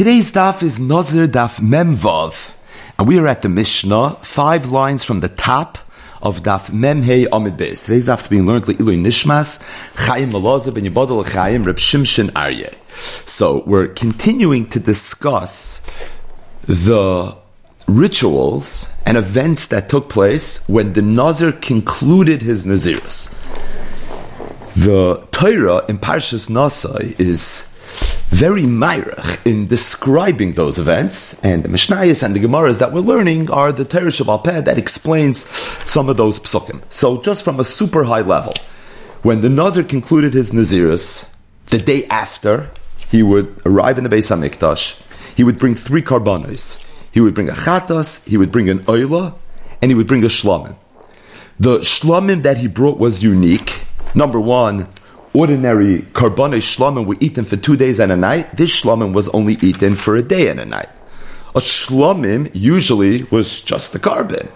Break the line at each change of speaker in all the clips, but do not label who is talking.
Today's daf is Nazir Daf Memvav, and we are at the Mishnah, five lines from the top of Daf Memhei Amid Beis. Today's daf is being learned Ilui Nishmas, Chaim Malaza ben Yibadal Chaim Reb Shimshon Aryeh. So we're continuing to discuss the rituals and events that took place when the Nazir concluded his Nazirus. The Torah in Parshas Nasai is very myrach in describing those events, and the Mishnayos and the Gemaras that we're learning are the Torah Shabbat that explains some of those psukim. So, just from a super high level, when the Nazir concluded his Nazirus, the day after, he would arrive in the Beis Hamikdash, he would bring three karbanos. He would bring a chatas, he would bring an oila, and he would bring a shlamim. The shlamim that he brought was unique. Number one, ordinary karbonei shlamim were eaten for two days and a night, this shlamim was only eaten for a day and a night. A shlamim usually was just the carbon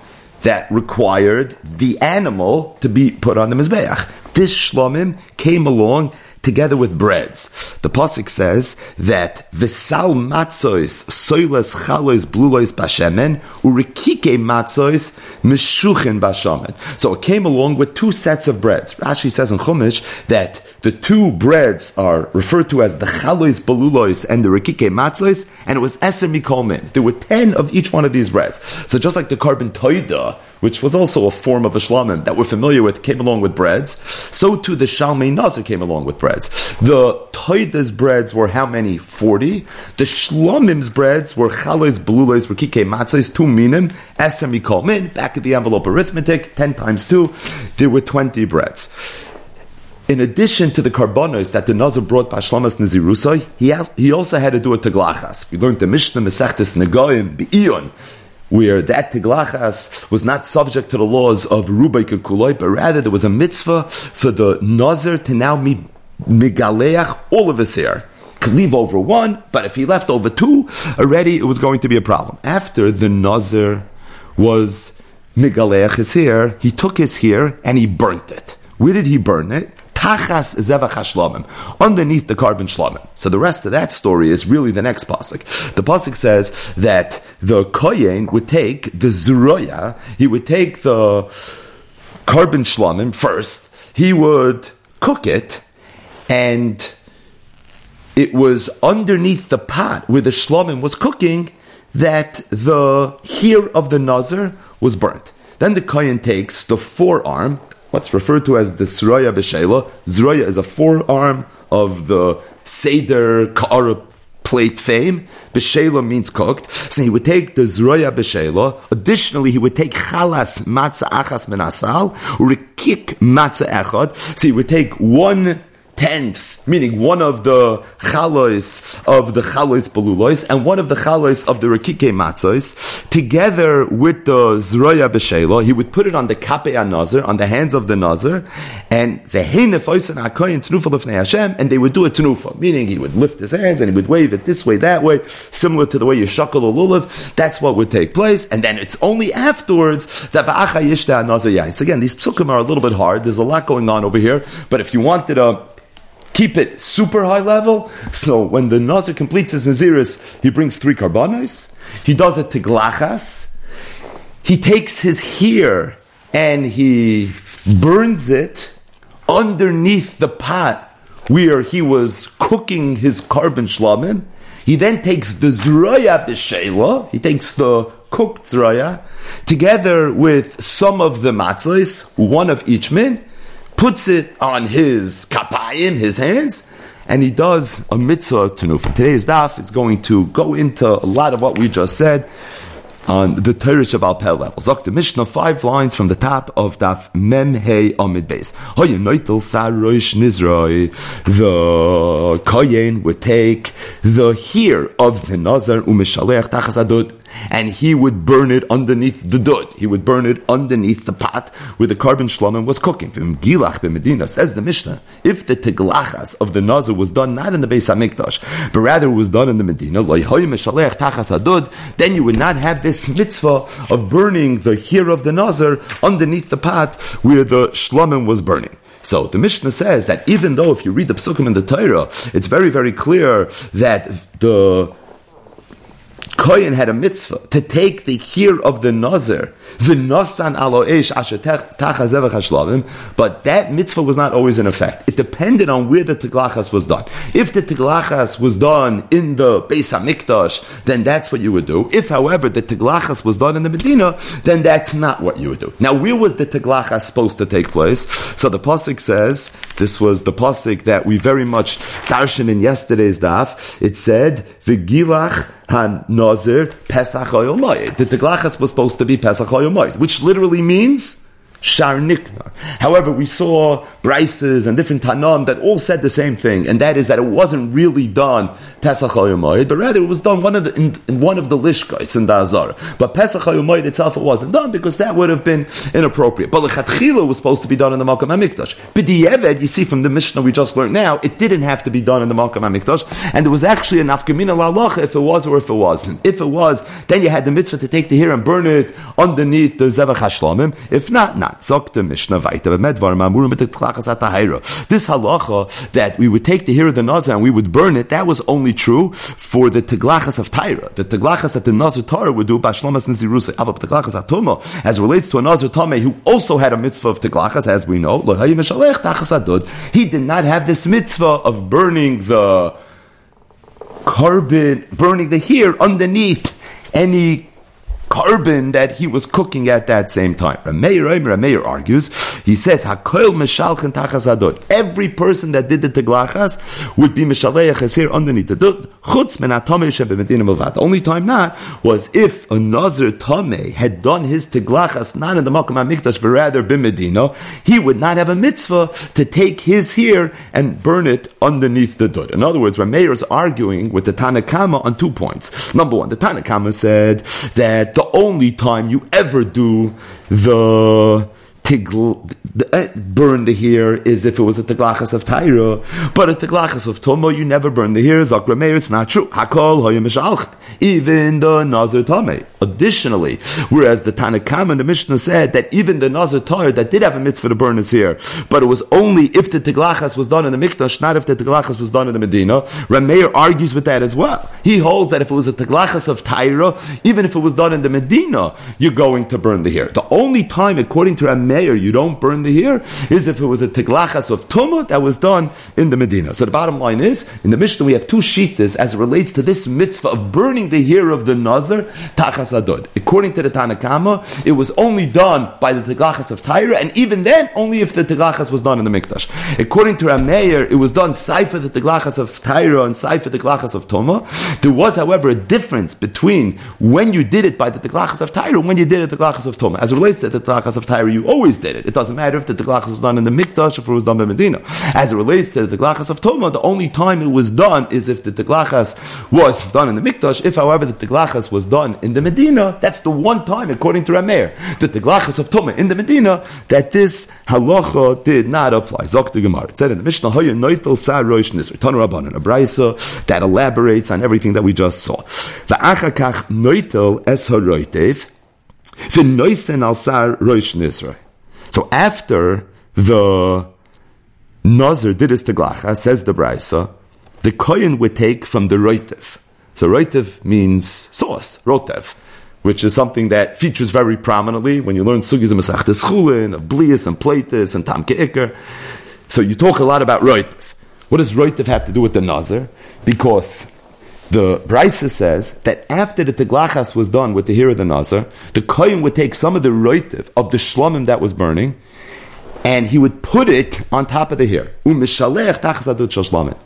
that required the animal to be put on the mizbeach. This shlamim came along together with breads. The pasuk says that v'sal matzois soiles chalois blulois bashemen urikike matzois mishuchin bashamen. So it came along with two sets of breads. Rashi says in Chumash that the two breads are referred to as the chalois belulois and the rikike matzois, and it was eser mikolmin. There were ten of each one of these breads. So just like the carbon toida, which was also a form of a shlamim that we're familiar with, came along with breads, so too the shalmei nazir came along with breads. The toida's breads were how many? Forty. The shlamim's breads were chalois belulois rikike matzois, two minim, eser mikolmin. Back of the envelope arithmetic, ten times two, there were twenty breads in addition to the carbonos that the Nazir brought by Shlomas Nazirusai, he, he also had to do a teglachas. We learned the Mishnah Mesechtes Negoim Be'ion, where that teglachas was not subject to the laws of Rubai Kuloi, but rather there was a mitzvah for the Nazir to now meet Migaleach all of his hair. Could leave over one, but if he left over two, already it was going to be a problem. After the Nazir was Migaleach his hair, he took his hair and he burnt it. Where did he burn it? Tachas zevach hashlamim, underneath the carbon shlamim. So the rest of that story is really the next pasuk. The pasuk says that the kohen would take the zuroya, he would take the carbon shlamim first, he would cook it, and it was underneath the pot where the shlamim was cooking that the hair of the nazar was burnt. Then the kohen takes the forearm, what's referred to as the Zroya B'Sheila. Zroya is a forearm of the Seder Ka'ara plate fame. B'Sheila means cooked. So he would take the Zroya B'Sheila. Additionally, he would take Chalas Matzah Achas Menasal, Rikik Matzah Echad. So he would take one tenth, meaning one of the chalois of the chalois belulois and one of the chalois of the rakike matzos, together with the zroya b'shela, he would put it on the kape nazir, on the hands of the nazir, and the heinefoisen akoyin tenufa lefnei Hashem, and they would do a tenufa, meaning he would lift his hands and he would wave it this way, that way, similar to the way you shuckle a lulav. That's what would take place, and then it's only afterwards that va'acha yishta nazir yain. So again, these psukim are a little bit hard. There's a lot going on over here, but if you wanted a keep it super high level. So when the Nazir completes his Naziris, he brings three carbonos. He does it to glachas. He takes his hair and he burns it underneath the pot where he was cooking his carbon shlamim. He then takes the zroya b'sheila, he takes the cooked zroya, together with some of the matzahs, one of each min, puts it on his kapayim, his hands, and he does a mitzvah tenufa. Today's daf is going to go into a lot of what we just said on the Torah Shabbat Peh level. Zok the Mishnah, five lines from the top of Daf Mem Hey Amid Beis. Hoyen Sar Roish Nizroi. The Koyen would take the hair of the Nazar Umeshalech Tachas Adud and he would burn it underneath the dud. He would burn it underneath the pot where the carbon shlomim was cooking. From Gilach Medina says the Mishnah, if the teglachas of the nazar was done not in the Beis Hamikdash, but rather was done in the Medina, then you would not have this mitzvah of burning the hair of the nazar underneath the pot where the shlomim was burning. So the Mishnah says that even though if you read the psukim in the Torah, it's very, very clear that the Kohen had a mitzvah to take the hear of the Nazir, the Nosan alo ish but that mitzvah was not always in effect. It depended on where the teglachas was done. If the teglachas was done in the Beis Hamikdash, then that's what you would do. If, however, the teglachas was done in the Medina, then that's not what you would do. Now, where was the teglachas supposed to take place? So the pasuk says this was the pasuk that we very much darshan in yesterday's daf. It said v'gilach Han Nazir Pesach Oyomayit. The Teglachas was supposed to be Pesach Oyomayit, which literally means Shar. However, we saw Brises and different Tanan that all said the same thing, and that is that it wasn't really done Pesach Hayomayit, but rather it was done one of the, in, in one of the Lishkais in the Azar. But Pesach Hayomayit itself it wasn't done because that would have been inappropriate. But Lechatchila was supposed to be done in the Malkam HaMikdash. B'di'eved, you see from the Mishnah we just learned now, it didn't have to be done in the Malkam HaMikdash, and there was actually an Afkamina Lalacha if it was or if it wasn't. If it was, then you had the mitzvah to take the hair and burn it underneath the Zevach HaShlomim. If not, not. Zok Mishnah weiter. This halacha that we would take the hair of the Nazar and we would burn it, that was only true for the teglachas of Tyra. The teglachas that the Nazar Torah would do, Bashlomas Nizirusa, Avav teglachas Atomo, as relates to a Nazar Tome who also had a mitzvah of teglachas, as we know, he did not have this mitzvah of burning the carbon, burning the hair underneath any carbon that he was cooking at that same time. Rameir, Rameir argues, he says, Hakoil. Every person that did the Teglachas would be Meshaleach here underneath the Dut. Only time not was if a Nazir Tomei had done his Teglachas not in the Makam HaMikdash, but rather Bimedina, he would not have a mitzvah to take his here and burn it underneath the Dut. In other words, Rameir is arguing with the Tanakama on two points. Number one, the Tanakama said that the only time you ever do the tigl, uh, burn the hair is if it was a teglachas of Tyra, but a teglachas of Tomo, you never burn the hair. Zakra Meir, it's not true. Hakol hoyim Even the Nazir Tame. Additionally, whereas the Tanakam and the Mishnah said that even the Nazir Tar that did have a mitzvah to burn his hair, but it was only if the teglachas was done in the Mikdash, not if the teglachas was done in the Medina. Rameir argues with that as well. He holds that if it was a teglachas of Tyra, even if it was done in the Medina, you're going to burn the hair. The only time, according to Rameir, mayor, you don't burn the hair, is if it was a teglachas of tumah that was done in the Medina. So the bottom line is, in the Mishnah we have two shitas as it relates to this mitzvah of burning the hair of the Nazar, tachas adud. According to the Tanakama, it was only done by the teglachas of Tyra, and even then, only if the teglachas was done in the Mikdash. According to Rameir, it was done saifa the teglachas of Tyra and saifa the teglachas of Tumah. There was, however, a difference between when you did it by the teglachas of Tyra and when you did it the teglachas of Tumah. As it relates to the teglachas of Tyra, you always did it. It doesn't matter if the teglachas was done in the Mikdash or if it was done by Medina. As it relates to the teglachas of Toma, the only time it was done is if the teglachas was done in the Mikdash. If, however, the teglachas was done in the Medina, that's the one time, according to Rameir, the teglachas of Toma in the Medina, that this halacha did not apply. Zok the Gemara. It said in the Mishnah, Hoya Noitel Sa Roish Nisr, Ton Rabbanan, a that elaborates on everything that we just saw. Va'achakach Noitel Es HaRoitev, V'noisen al Sar Roish Nisr. So after the Nazir did his teglacha, says the Brisa, the Kohen would take from the Roitev. So Roitev means sauce, Rotev, which is something that features very prominently when you learn Sugis and Masachtes Chulin, of Blias and Platis and Tam Ke'ikr. So you talk a lot about Roitev. What does Roitev have to do with the Nazir? Because the Brisa says that after the Teglachas was done with the hair of the Nazar, the Kohen would take some of the roitiv of the shlomim that was burning, and he would put it on top of the hair.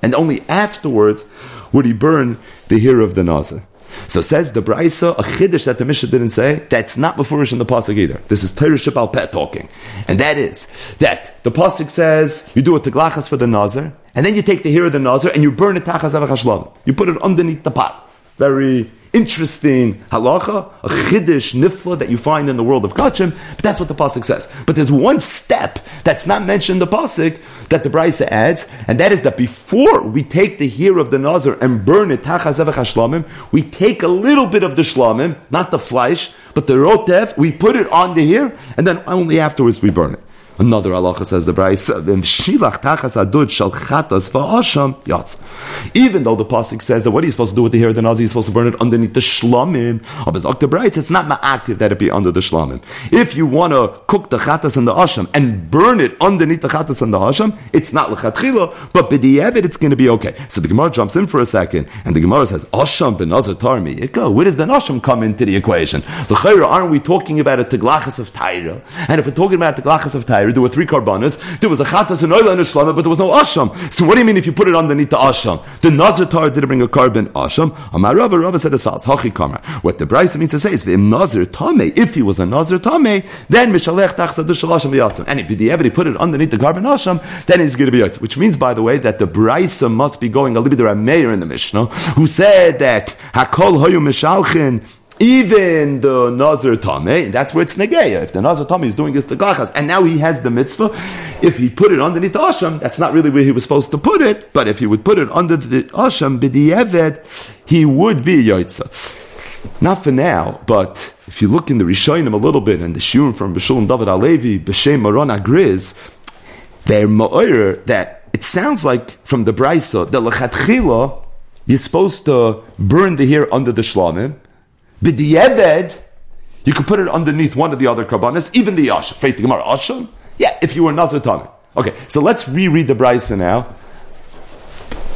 And only afterwards would he burn the hair of the Nazar. So says the Brisa, a chiddush that the Mishnah didn't say, that's not beforish in the Pasuk either. This is Torah Pet talking. And that is, that the Pasuk says, you do a teglachas for the Nazar, and then you take the hair of the Nazar and you burn it tachas avachashlam. You put it underneath the pot. Very interesting halacha, a chiddush nifla that you find in the world of kachim, but that's what the pasuk says. But there's one step that's not mentioned in the pasuk that the brisa adds, and that is that before we take the hair of the nazar and burn it tachas shlamim, we take a little bit of the shlamim, not the flesh, but the rotev, we put it on the hair, and then only afterwards we burn it. Another halacha says the Brisa, shilach tachas adud shal chatas va'asham yatz. Even though the pasuk says that what are you supposed to do with the hair of the nazi? You're supposed to burn it underneath the shlamim of his Brisa. It's not ma'aktiv that it be under the shlamim. If you want to cook the chatas and the asham and burn it underneath the chatas and the asham, it's not lechatchila, but b'di'evet it's going to be okay. So the Gemara jumps in for a second, and the Gemara says, asham benazar tarmi. Go. Where does the asham come into the equation? The aren't we talking about a teglachas of Taira? And if we're talking about teglachas of Taira, there were three karbanas. There was a chatas and oil and a shlama, but there was no asham. So what do you mean if you put it underneath the asham? The tar didn't bring a carbon asham. Amar Rava, Rava said as follows: Hachi kamar. What the Brisa means to say is v'im nazar tame. If he was a nazar tame, then mishalech tachsa dushal asham And if he put it underneath the carbon asham, then he's going to be yatzim. Which means, by the way, that the Brisa must be going a little bit around Meir in the Mishnah, who said that hakol hoyu mishalchin even the Nazir Tame, that's where it's Negeya. If the Nazir Tame is doing this to Gachas, and now he has the mitzvah, if he put it underneath the Asham, that's not really where he was supposed to put it, but if he would put it under the Asham, B'di'evet, he would be Yaitza. Not for now, but if you look in the Rishonim a little bit, and the Shurim from Beshulam David Alevi, B'Shem Maron Agriz, they're Ma'ir that it sounds like from the Brisa, the Lechatchila, you're supposed to burn the hair under the Shlamim, B'di'eved, you could put it underneath one of the other karbanis, even the Yasha. Faith the Gemara, Asham? Yeah, if you were Nazar Tameh. Okay, so let's reread the Brisa now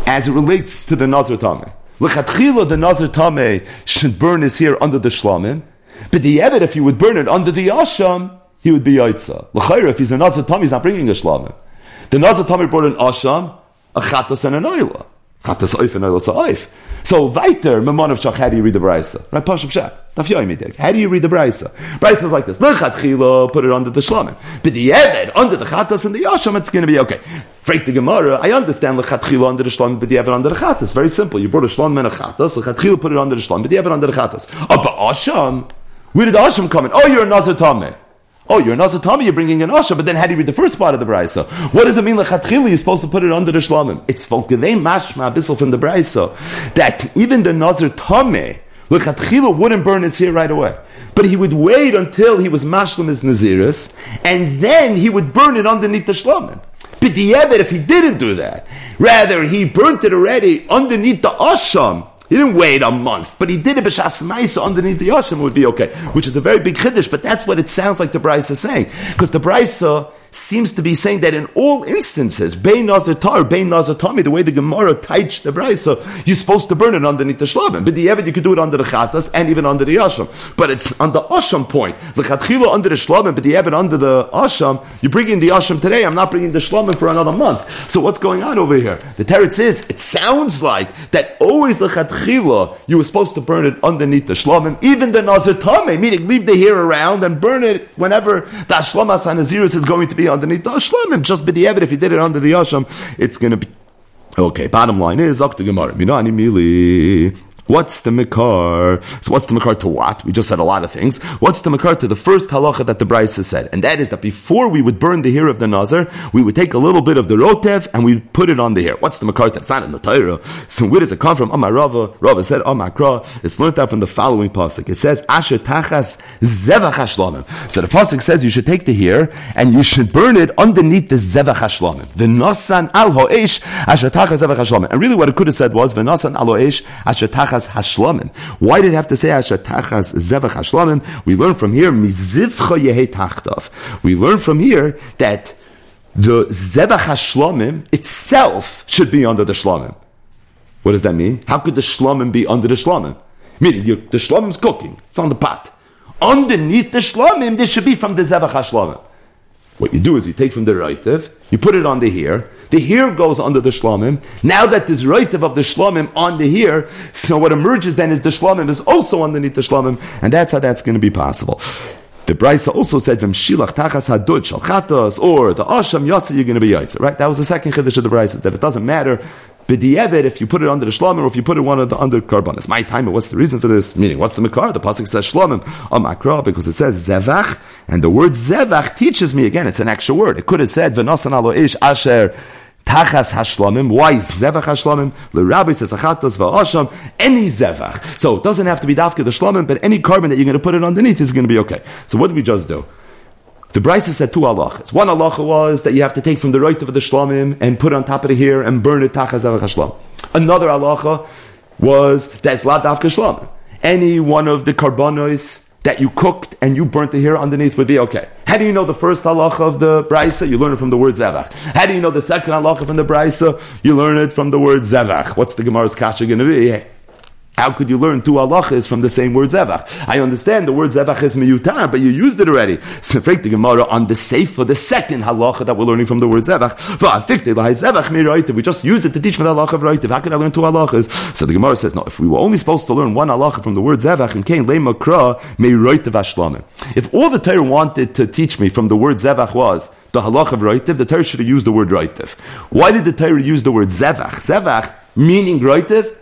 as it relates to the Nazar Tameh. L'chatchila, the Nazar Tameh should burn his hair under the Shlamim. But the Eved, if he would burn it under the Asham, he would be Yaitza. L'chayr, if he's a Nazar Tameh, he's not bringing a Shlamim. The Nazar Tameh brought an Asham, a Chatas and an Oila. Chatas Oif and Sa'oif. So weiter, Mamonov Shach, how do you read the Brisa? Right, Pashup Shach. How do you read the Brisa? Brisa is like this. Lechatchila, put it under the Shlamim. But the Eved, under the Chatas and the Yasham, it's going to be okay. Freak the Gemara, I understand Lechatchila under the Shlamim, but the Eved under the Chatas. Very simple. You brought a Shlamim and a Chatas, Lechatchila put it under the Shlamim, but the Eved under the Chatas. Oh, but Asham, where did Asham come in? Oh, you're a Nazar Tameh. Oh, you're not Zatami, you're bringing an Asha, but then how do you read the first part of the Brisa? What does it mean, Lechatchili, you're supposed to put it under the Shlamim? It's Volkevei Mashma Abyssal from the Brisa, that even the Nazir Tameh, Lechatchila wouldn't burn his hair right away. But he would wait until he was mashlim his Naziris, and then he would burn it underneath the Shlamim. B'di'evet, if he didn't do that, rather he burnt it already underneath the Asham, he didn't wait a month, but he did it b'shas ma'isa underneath the Yoshim would be okay, which is a very big chiddush. But that's what it sounds like the Brisa is saying, because the Brisa seems to be saying that in all instances, Bein Nazar Tar, Bein Nazar Tami, the way the Gemara teach the Brisa, you're supposed to burn it underneath the Shlavim. But the Evid, you could do it under the Chatas and even under the Asham. But it's on the Asham point. The Chatchila under the Shlavim, but the Evid under the Asham, you bring in the Asham today, I'm not bringing the Shlavim for another month. So what's going on over here? The Teretz is, it sounds like that always the Chatchila, you were supposed to burn it underneath the Shlavim, even the Nazar Tami, meaning leave the hair around and burn it whenever the Shlamas Hanaziris is going to be be underneath the Ashlamim. Just be the evidence if you did it under the Asham, it's going to be. Okay, bottom line is, Akta Gemara. Minani Mili. What's the Makar? So what's the Makar to what? We just said a lot of things. What's the Makar to the first halacha that the Brisa said? And that is that before we would burn the hair of the Nazar, we would take a little bit of the Rotev and we'd put it on the hair. What's the Makar? That's not in the Torah. So where does it come from? Amar Rava. Rava said, Amakra. It's learned out from the following pasuk. It says, Asher tachas zevach hashlamim. So the pasuk says you should take the hair and you should burn it underneath the zevach hashlamim. The nasan al ho'esh asher tachas zevach hashlamim. And really what it could have said was, v'nasan al ho'esh asher tachas hashlamim. Why did it have to say asher tachas zevach hashlamim? We learn from here mizivcha yehe tachtov. We learn from here that the zevach hashlamim itself should be under the shlamim. What does that mean? How could the shlamim be under the shlamim? Meaning the shlamim's cooking; it's on the pot. Underneath the shlamim, this should be from the zevach hashlamim. What you do is you take from the Raitev, you put it the hair, the hair goes under the Shlomim. Now that there's Raitev of the Shlomim on the hair, so what emerges then is the Shlomim is also underneath the Shlomim, and that's how that's going to be possible. The Brisa also said, "V'mshilach tachas hadud shalchatos," or the Asham Yatza, you're going to be Yaitza. Right? That was the second chiddush of the Brisa that it doesn't matter B'di'evet, if you put it under the shlomim, or if you put it one of the under karbanis. My time, what's the reason for this? Meaning, what's the makar? The pasuk says shlomim on makra because it says zevach, and the word zevach teaches me again. It's an actual word. It could have said v'nasan alo ish asher tachas hashlamim. Why zevach hashlamim? The rabbi says achatas va'asham. Any zevach. So it doesn't have to be dafka the shlamim, but any carbon that you're going to put it underneath is going to be okay. So what did we just do? The Brisa said two halachas. One halacha was that you have to take from the right of the shlomim and put on top of the hair and burn it tachas hashlam. Another halacha was that's la dafka shlomim. Any one of the karbonos that you cooked and you burnt the hair underneath would be okay. How do you know the first halacha of the brisa? You learn it from the word zevach. How do you know the second halacha from the brisa? You learn it from the word zevach. What's the Gemara's kasha going to be? How could you learn two halachas from the same word zevach? I understand the word zevach is miyutar, but you used it already. So, the Gemara on the for the second halacha that we're learning from the word zevach. We just use it to teach me the halacha of roitiv. How can I learn two halachas? So the Gemara says, no, if we were only supposed to learn one halacha from the word zevach, and kain lema kra may roitiv ashlamim. If all the Torah wanted to teach me from the word zevach was, the halacha of roitiv, the Torah should have used the word roitiv. Why did the Torah use the word zevach? Zevach, meaning roitiv,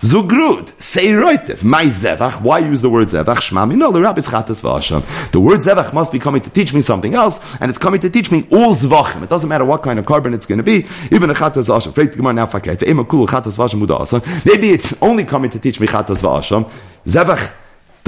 Zugrud, say roitiv. My zevach. Why use the word zevach? Shmami. No, the rabbi's chatas v'asham. The word zevach must be coming to teach me something else, and it's coming to teach me all zvachim. It doesn't matter what kind of carbon it's going to be. Even a chatas v'asham. Freit gemar now faket. Maybe it's only coming to teach me chatas v'asham. Zevach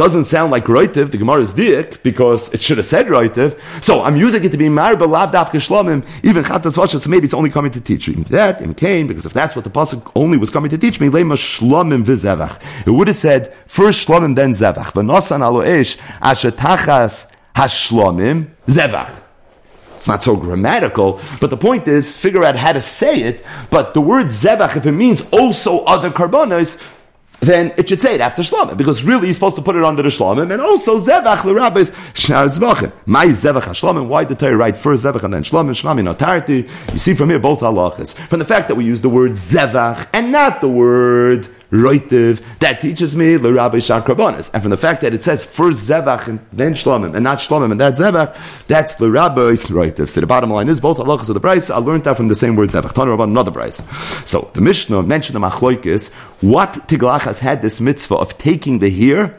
doesn't sound like Roitiv, the Gemara is dik, because it should have said Roitiv. So I'm using it to be Marba Lav Daf Shlomim, even Chatas Vasha, so maybe it's only coming to teach me. That, in Cain, because if that's what the Pasuk only was coming to teach me, Lema Shlomim Vizevach. It would have said, first Shlomim, then Zevach. V'nosan alo ish, ashetachas hashlomim, Zevach. It's not so grammatical, but the point is, figure out how to say it, but the word Zevach, if it means also other carbonos, then it should say it after Shlomim, because really you're supposed to put it under the Shlomim, and also Zevach l'Rabbis Shnar Zvachim. My Zevach HaShlomim, why did Torah write first Zevach and then Shlomim, Shlomim Notarti? You see from here both halachas. From the fact that we use the word Zevach and not the word Roitiv, that teaches me the Rabbi Shar Karbonis. And from the fact that it says first Zevach and then Shlomim, and not Shlomim and that Zevach, that's the Rabbi Roitiv. So the bottom line is both halachas of the price. I learned that from the same word Zevach. Tana about another price. So the Mishnah mentioned the Machloikis, what Tiglachas had this mitzvah of taking the hair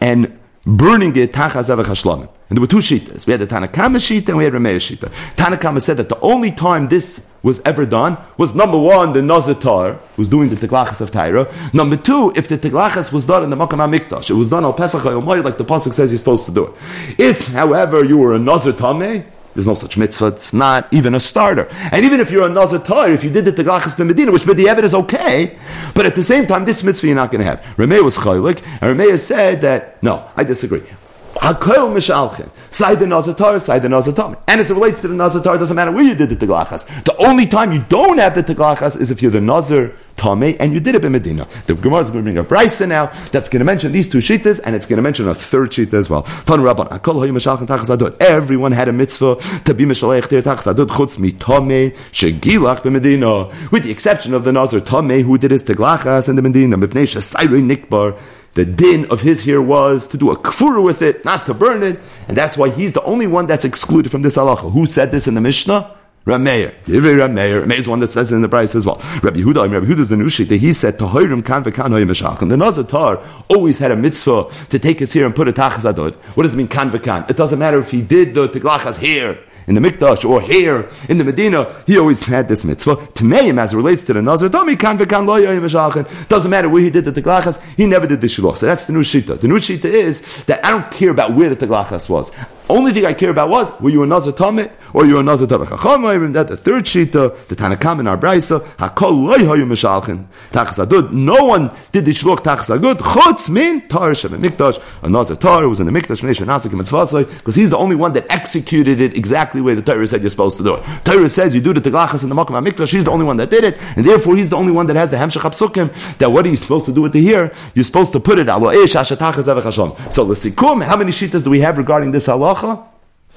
and burning it tachazavach hashlamim. And there were two shitas. We had the Tanakama shita and we had Rameya shita. Tanakama said that the only time this was ever done was number one, the Nazatar was doing the Teglachas of Tyra. Number two, if the Teglachas was done in the Makam HaMikdash, it was done on Pesach HaYomai, like the Pasuk says you're supposed to do it. If, however, you were a Nazar Tameh, there's no such mitzvah. It's not even a starter. And even if you're a Nazar Tar, if you did it the Teglachas ben Medina, which B'di'evet is okay, but at the same time, this mitzvah you're not going to have. Rameh was chaylik, and Rameh said that, no, I disagree. Hakoil mishalchin. Side the nazatar, side the nazatar. And as it relates to the nazatar, it doesn't matter where you did the teglachas. The only time you don't have the teglachas is if you're the nazar tame and you did it in Medina. The Gemara is going to bring a brisa now that's going to mention these two shitas and it's going to mention a third shita as well. Everyone had a mitzvah to be mishalech their tachas chutz mitame shegilach b'Medina, with the exception of the nazar tame who did his teglachas in the Medina. Mipnei shasayri nikbar the din of his here was to do a kfura with it, not to burn it, and that's why he's the only one that's excluded from this halacha. Who said this in the Mishnah? Rameir. Divrei Rameir. Rameir is one that says it in the price as well. Rabbi Yehuda, Rabbi Yehuda is the Nushit, he said, Tahoirim kan v'kan hoyim meshachim. The Nazatar always had a mitzvah to take his here and put a tachas adod. What does it mean kan v'kan? It doesn't matter if he did the tiglachas here, in the Mikdash or here in the Medina, he always had this mitzvah. Tmeim, as it relates to the Nazar, doesn't matter where he did the Teglachas, he never did the Shiloh. So that's the new Shita. The new Shita is that I don't care about where the Teglachas was. Only thing I care about was were you a Nazar Tameh or you a Nazar Tameh Chacham? That the third shita, the Tanakam in our Brisa, Hakol loy hayu mishalchin tachas adud. No one did the shluch tachas adud. Chutz min tar shem mikdash. A Nazar tar was in the mikdash nation nazik mitzvah because he's the only one that executed it exactly the way the Torah said you're supposed to do it. Torah says you do the teglachas in the makom mikdash. He's the only one that did it, and therefore he's the only one that has the hemshach psukim. That what are you supposed to do with the here? You're supposed to put it alo ish ashatachas So the sikum. How many shitas do we have regarding this halacha?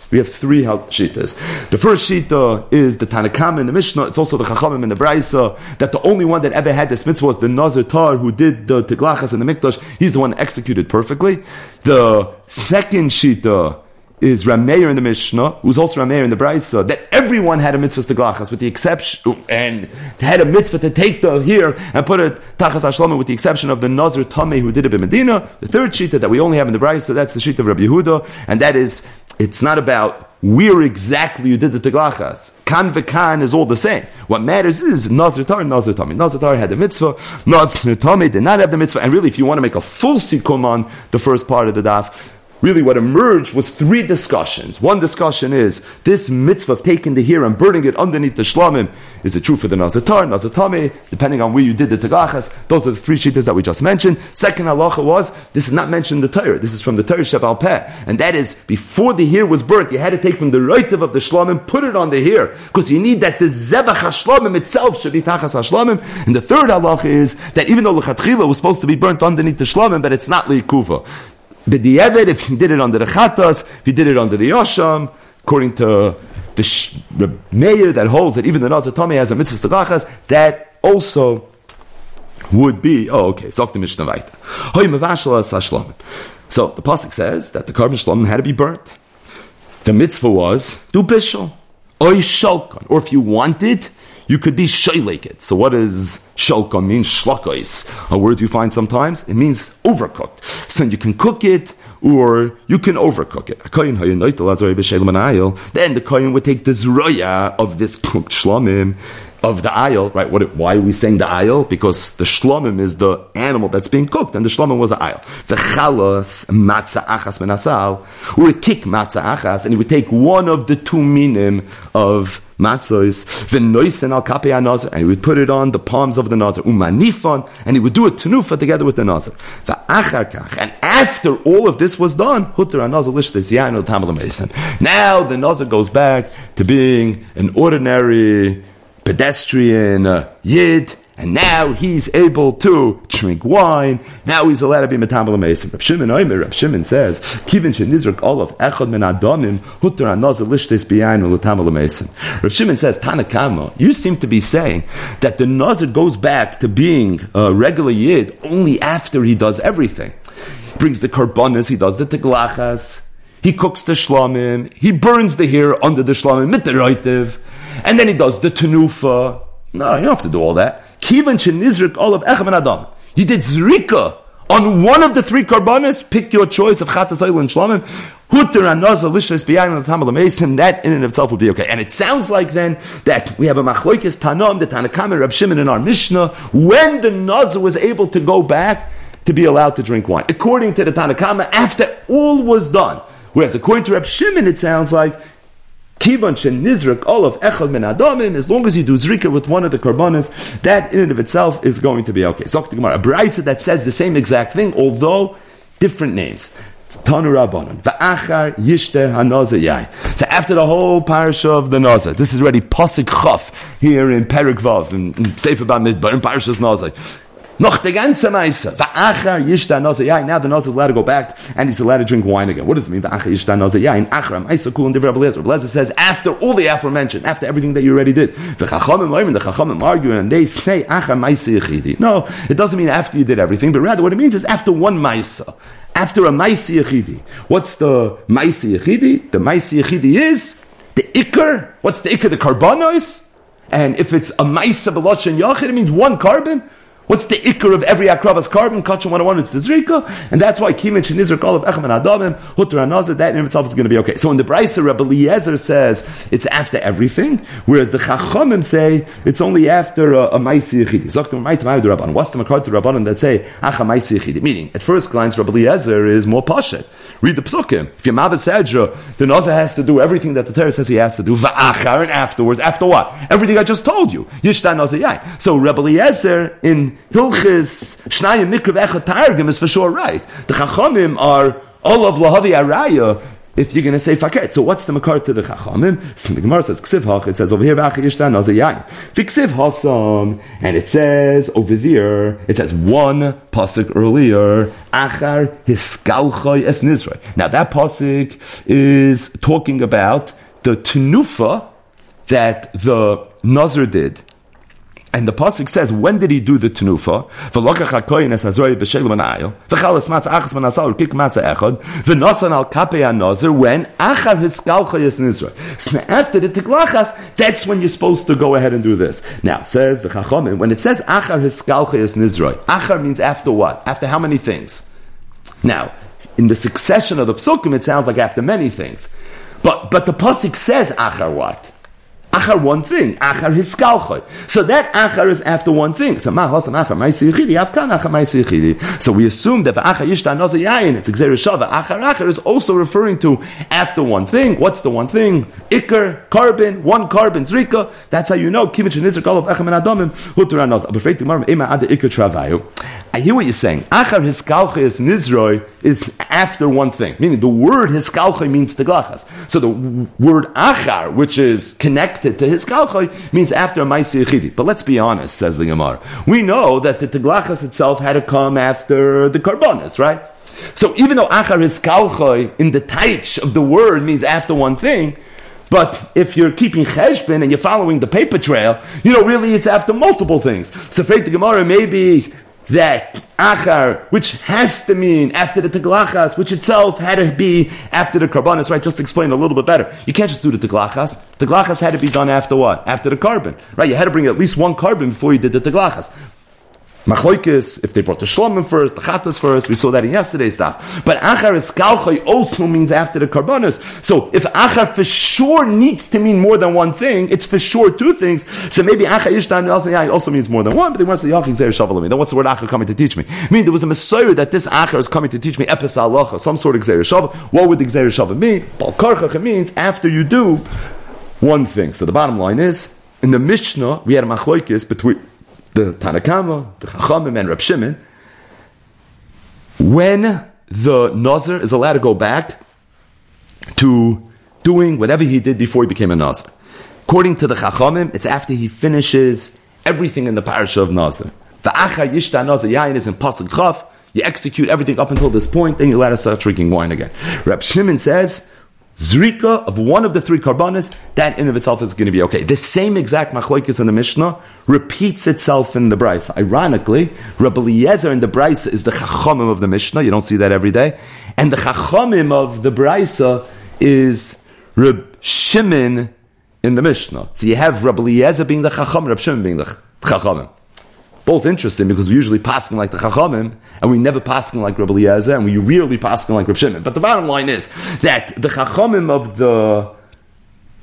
We have three shitas. The first shita is the Tanakam in the Mishnah. It's also the Chachamim in the Braisa. That the only one that ever had this mitzvah was the Nazir Tar who did the Tiglachas and the Mikdash. He's the one executed perfectly. The second shita is Rameir in the Mishnah, who's also Rameir in the Braisa, that everyone had a mitzvah to Tiglachas with the exception, and had a mitzvah to take the here and put it Tachas Hashlama with the exception of the Nazir Tameh who did it in Medina. The third shita that we only have in the Braisa, that's the shita of Rabbi Yehuda, and that is it's not about where exactly you did the teglachas. Kan v'kan is all the same. What matters is Nazir Tar and Nazir Tami. Nazir Tar had the mitzvah, Nazir Tami did not have the mitzvah. And really, if you want to make a full sikkum the first part of the daf, really what emerged was three discussions. One discussion is this mitzvah of taking the hair and burning it underneath the shlamim. Is it true for the nazatar, nazatame, depending on where you did the tagachas? Those are the three sheetas that we just mentioned. Second halacha was this is not mentioned in the Torah. This is from the Torah Shabbal Peh. And that is before the hair was burnt, you had to take from the right of the shlamim, put it on the hair, because you need that the zebach hashlamim itself should be tachas hashlamim. And the third halacha is that even though lechatchila was supposed to be burnt underneath the shlamim, but it's not liikuva. B'di'evet, if he did it under the Chatas, if he did it under the Yosham, according to the, sh- the mayor that holds that even the Nazar Tomei has a mitzvah stagachas, that also would be, oh, okay, Zok the Mishnah Vaita. So the Pasuk says that the carbon shlom had to be burnt. The mitzvah was, do bishul, oy shalkon, or if you wanted, you could be shaylekit. So what does shalka mean? Shlakais, a word you find sometimes. It means overcooked. So you can cook it or you can overcook it. Then the kohen would take the zroya of this cooked shlomim of the aisle, right? What, why are we saying the aisle? Because the shlomim is the animal that's being cooked, and the shlomim was the aisle. The chalas matzah achas menasal, or would kick matzah achas, and he would take one of the two minim of matzos, v'noisen al kape nazar, and he would put it on the palms of the nazar, umanifon, and he would do a tenufa together with the nazar. And after all of this was done, hutter nazar lishtes yanu tamal Now the nazar goes back to being an ordinary pedestrian uh, yid, and now he's able to drink wine. Now he's allowed to be metamel. Reb Shimon Oimer, Shimon says, "Kivin shenizrak olav echad min adamim hutar lishtes biyayin ulutamel mason." Reb Shimon says, "Tanakama, you seem to be saying that the nazir goes back to being a regular yid only after he does everything. He brings the karbonas, he does the teglachas." He cooks the shlamim. He burns the hair under the shlamim mit and then he does the tenufa. No, you don't have to do all that. Kivan all of echem and adam. He did zrika on one of the three karbanis. Pick your choice of chatas and shlamim. Hutter and nazal lishas the mason. That in and of itself will be okay. And it sounds like then that we have a machloikis tanam, the Tanakam Rab Shimon in our Mishnah, when the nazal was able to go back to be allowed to drink wine. According to the Tanakama, after all was done. Whereas according to Rab Shimon, it sounds like Kivan all of echad min adamim, as long as you do zrika with one of the karbanas, that in and of itself is going to be okay. So a brisa that says the same exact thing, although different names. Tanu Rabbanon. Va'achar yishte. So after the whole parasha of the Nazar, this is already Pasik Chaf here in Perik Vav, in, in Sefer Bamidbar, in Parashas Nazar. Noch the ganze Meise. Va'achar yishta noza yain. Now the noza is allowed to go back and he's allowed to drink wine again. What does it mean? Va'achar yishta noza yain. Achra Meise kul and Divra Belezer. Belezer says after all the aforementioned, after everything that you already did. The chachamim argue and they say achar Meise yechidi. No, it doesn't mean after you did everything, but rather what it means is after one Meise. After a Maisi Yechidi. What's the Maisi Yechidi? The Maisi Yechidi is the Iker. What's the Iker? The Karbanos. And if it's a Maisa Beloshan Yachid, it means one carbon. What's the ikr of every akravas carbon? Kachem 101, it's the zrika, and that's why kimin shenizr all of echem and adamim, hutter anazah, that in itself is going to be okay. So in the Brisa, Rabbi Eliezer says it's after everything, whereas the Chachamim say it's only after a, a maisi yechidi. What's the makar to rabbanon that say acha maisi yechidi? Meaning, at first glance, Rabbi Eliezer is more pashet. Read the psukim. If you're sedra, the nazah has to do everything that the Torah says he has to do. Va'achar, and afterwards, after what? Everything I just told you. Yishtan nazah yai. So Rabbi Eliezer in Hilchis Shnayim Mikra Echad Targum is for sure right. The Chachamim are all of Lahavi Araya. If you're going to say faket, so what's the makar to the chachamim? So the Gemara says ksiv hach. It says over here v'achi yishtan az yayin. V'ksiv hasam, and it says over there. It says one pasuk earlier. Achar hiskalchay es nizray. Now that pasuk is talking about the tenufa that the Nazir did and the pasuk says, when did he do the tenufa? When after the tiklachas, that's when you're supposed to go ahead and do this. Now, says the chachomim, when it says achar hiskalcha yis nizra, achar means after what? After how many things? Now, in the succession of the psukim, it sounds like after many things. But, but the pasuk says achar what? Achar one thing, achar hiskalchoy. So that achar is after one thing. So ma hasam achar afkan achar ma'isi. So we assume that achar yishta yayin, it's exerishava. Achar achar is also referring to after one thing. What's the one thing? Iker, carbon, one carbon, zrika. That's how you know, kivich and of echem and adamim, hutur anos. Aber fragt die Marm, ema ade iker travayu. I hear what you're saying. Achar hiskalcha is nizroi is after one thing. Meaning the word hiskalcha means teglachas. So the word achar, which is connected to his hiskalcha, means after maisi echidi. But let's be honest, says the Gemara. We know that the teglachas itself had to come after the karbonis, right? So even though achar hiskalcha in the taich of the word means after one thing, but if you're keeping cheshbon and you're following the paper trail, you know, really it's after multiple things. So, Faith the Gemara, maybe that achar, which has to mean after the teglachas, which itself had to be after the karbanis, right? Just explain a little bit better. You can't just do the teglachas. Teglachas had to be done after what? After the carbon, right? You had to bring at least one carbon before you did the teglachas. Machloikis, if they brought the shlomim first, the chatas first, we saw that in yesterday's stuff. But achar eskalchay also means after the karbanos. So if achar for sure needs to mean more than one thing, it's for sure two things. So maybe achar ishtan also, means more than one, but they want to say yachik zer shavalami. Then what's the word achar coming to teach me? I mean, there was a messiah that this achar is coming to teach me epis some sort of gzer shav. What would the gzer shav mean? Balkarchach means after you do one thing. So the bottom line is, in the Mishnah, we had a machloikis between the Tanakama, the Chachamim, and Reb Shimon, when the Nazir is allowed to go back to doing whatever he did before he became a Nazir. According to the Chachamim, it's after he finishes everything in the parasha of Nazir. The Acha Yishta Nazir Yain is in Pasuk Chaf. You execute everything up until this point, then you let us start drinking wine again. Reb Shimon says, Zrika of one of the three karbanis, that in of itself is going to be okay. The same exact machlokes in the Mishnah repeats itself in the Brisa. Ironically, Rabbi Eliezer in the Brisa is the chachamim of the Mishnah. You don't see that every day. And the chachamim of the Brisa is Reb Shimon in the Mishnah. So you have Rabbi Eliezer being the chacham, Reb Shimon being the chachamim both interesting because we usually passing like the Chachamim, and we never passing like Rabbi Eliezer, and we rarely passing like Rabbi Shimon. But the bottom line is that the Chachamim of the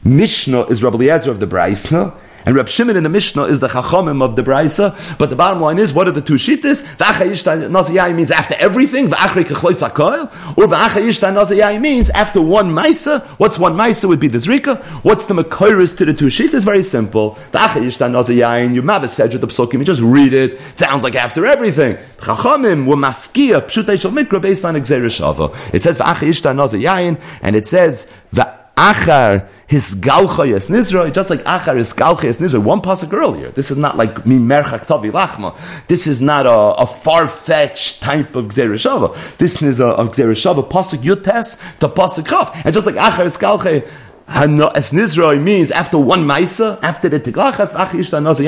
Mishnah is Rabbi Eliezer of the Brisa, and Reb Shimon in the Mishnah is the Chachamim of the Brisa. But the bottom line is, what are the two shittas? V'acha yishta naziyai means after everything. V'achri kechlois hakoil. Or v'acha yishta naziyai means after one maisa. What's one maisa would be the zrika. What's the makoiris to the two shittas? Very simple. V'acha yishta naziyai. And you mavis said the psukim. You just read it. Sounds like after everything. Chachamim were mafkia pshutay shal mikra based on exerishava. It says v'acha yishta naziyai, and it says v'acha Achar his galchayas nizra, just like Achar his galchayas nizra, one pasuk earlier. This is not like mimerchak tavi lachma. This is not a, a far fetched type of gzereshava. This is a, a gzereshava pasuk yutes to pasuk chaf. And just like Achar his galchay, as Nizroi means after one Maisa, after the Teglachas,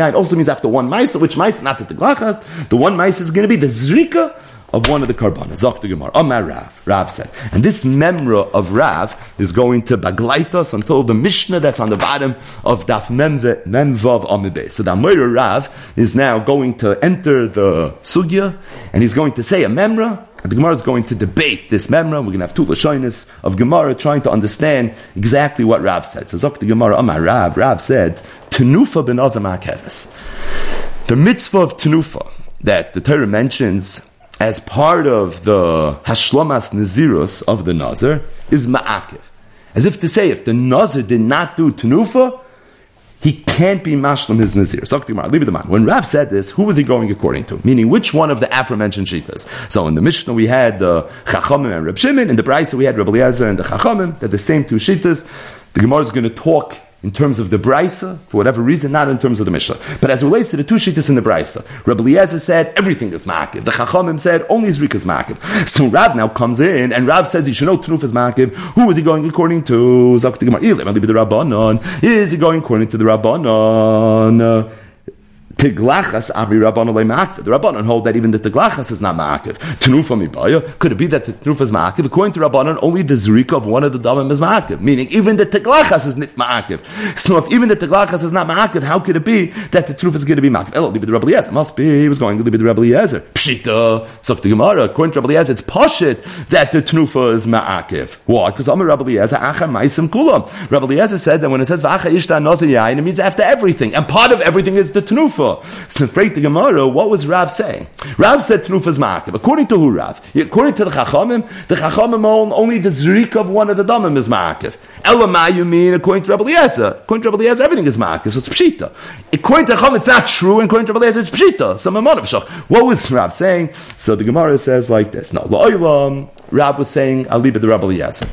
it also means after one Maisa, which Maisa, not the Teglachas, the one Maisa is going to be the Zrika of one of the karbanas. Zok Gemara. Amar Rav. Rav said. And this memra of Rav is going to baglite us until the Mishnah that's on the bottom of Daf Memvav Amideh. So the Amir Rav is now going to enter the Sugya and he's going to say a memra and the Gemara is going to debate this memra. We're going to have two lashonis of Gemara trying to understand exactly what Rav said. So Zok the Gemara, Amar Rav, Rav said, Tenufa ben Azam The mitzvah of Tenufa that the Torah mentions as part of the Hashlomas Nazirus of the Nazir is Ma'akiv. As if to say, if the Nazir did not do Tenufa, he can't be mashlam his nazir. When Rav said this, who was he going according to? Meaning, which one of the aforementioned shitas? So in the Mishnah we had the Chachamim and Reb Shimon. In the Brisa we had Reb Eliezer and the Chachamim. They're the same two shitas. The Gemara is going to talk in terms of the Brisa, for whatever reason, not in terms of the Mishnah. But as it relates to the two shittas in the Brisa, Rabbi Eliezer said everything is makiv. The Chachamim said only Zrik is makiv. So Rav now comes in, and Rav says he should know Truf is makiv. Who is he going according to? Is he going according to the Rabbanon? Tiglachas Olay Ma'akiv. The Rabbanon hold that even the Tiglachas is not Ma'akiv. Tenufa Mibaya, could it be that the Tenufa is Ma'akiv? According to Rabbanon, only the Zrika of one of the Damim is Ma'akiv. Meaning, even the Tiglachas is not Ma'akiv. So if even the Tiglachas is not Ma'akiv, how could it be that the Tenufa is going to be Ma'akiv? Elo, the Rabbi Eliezer. Must be, he was going to be the Rabbi Eliezer. Pshita, so the Gemara, according to Rabbi Eliezer, it's Pashit that the Tenufa is Ma'akiv. Why? Because a Rabbi Eliezer, Acha Maisim Kulam. Rabbi Eliezer said that when it says V'acha Ishta Nozayayin, it means after everything. And part of everything is the Tenufa. So, the Gemara, what was Rav saying? Rav said Tnufa's Ma'akiv. According to who Rav? According to the Chachamim, the Chachamim own only the Zrik of one of the Damim is Ma'akiv. Elamai, you mean, according to Rabbi Eliezer. According to Rabbi Eliezer, everything is Ma'akiv, so it's Pshita. According to Chachamim, it's not true, and according to Rabbi Eliezer, it's Pshita. Some amount of Shach. What was Rav saying? So the Gemara says like this. No, Lo'ilam, Rav was saying, I'll leave it to Rabbi Eliezer.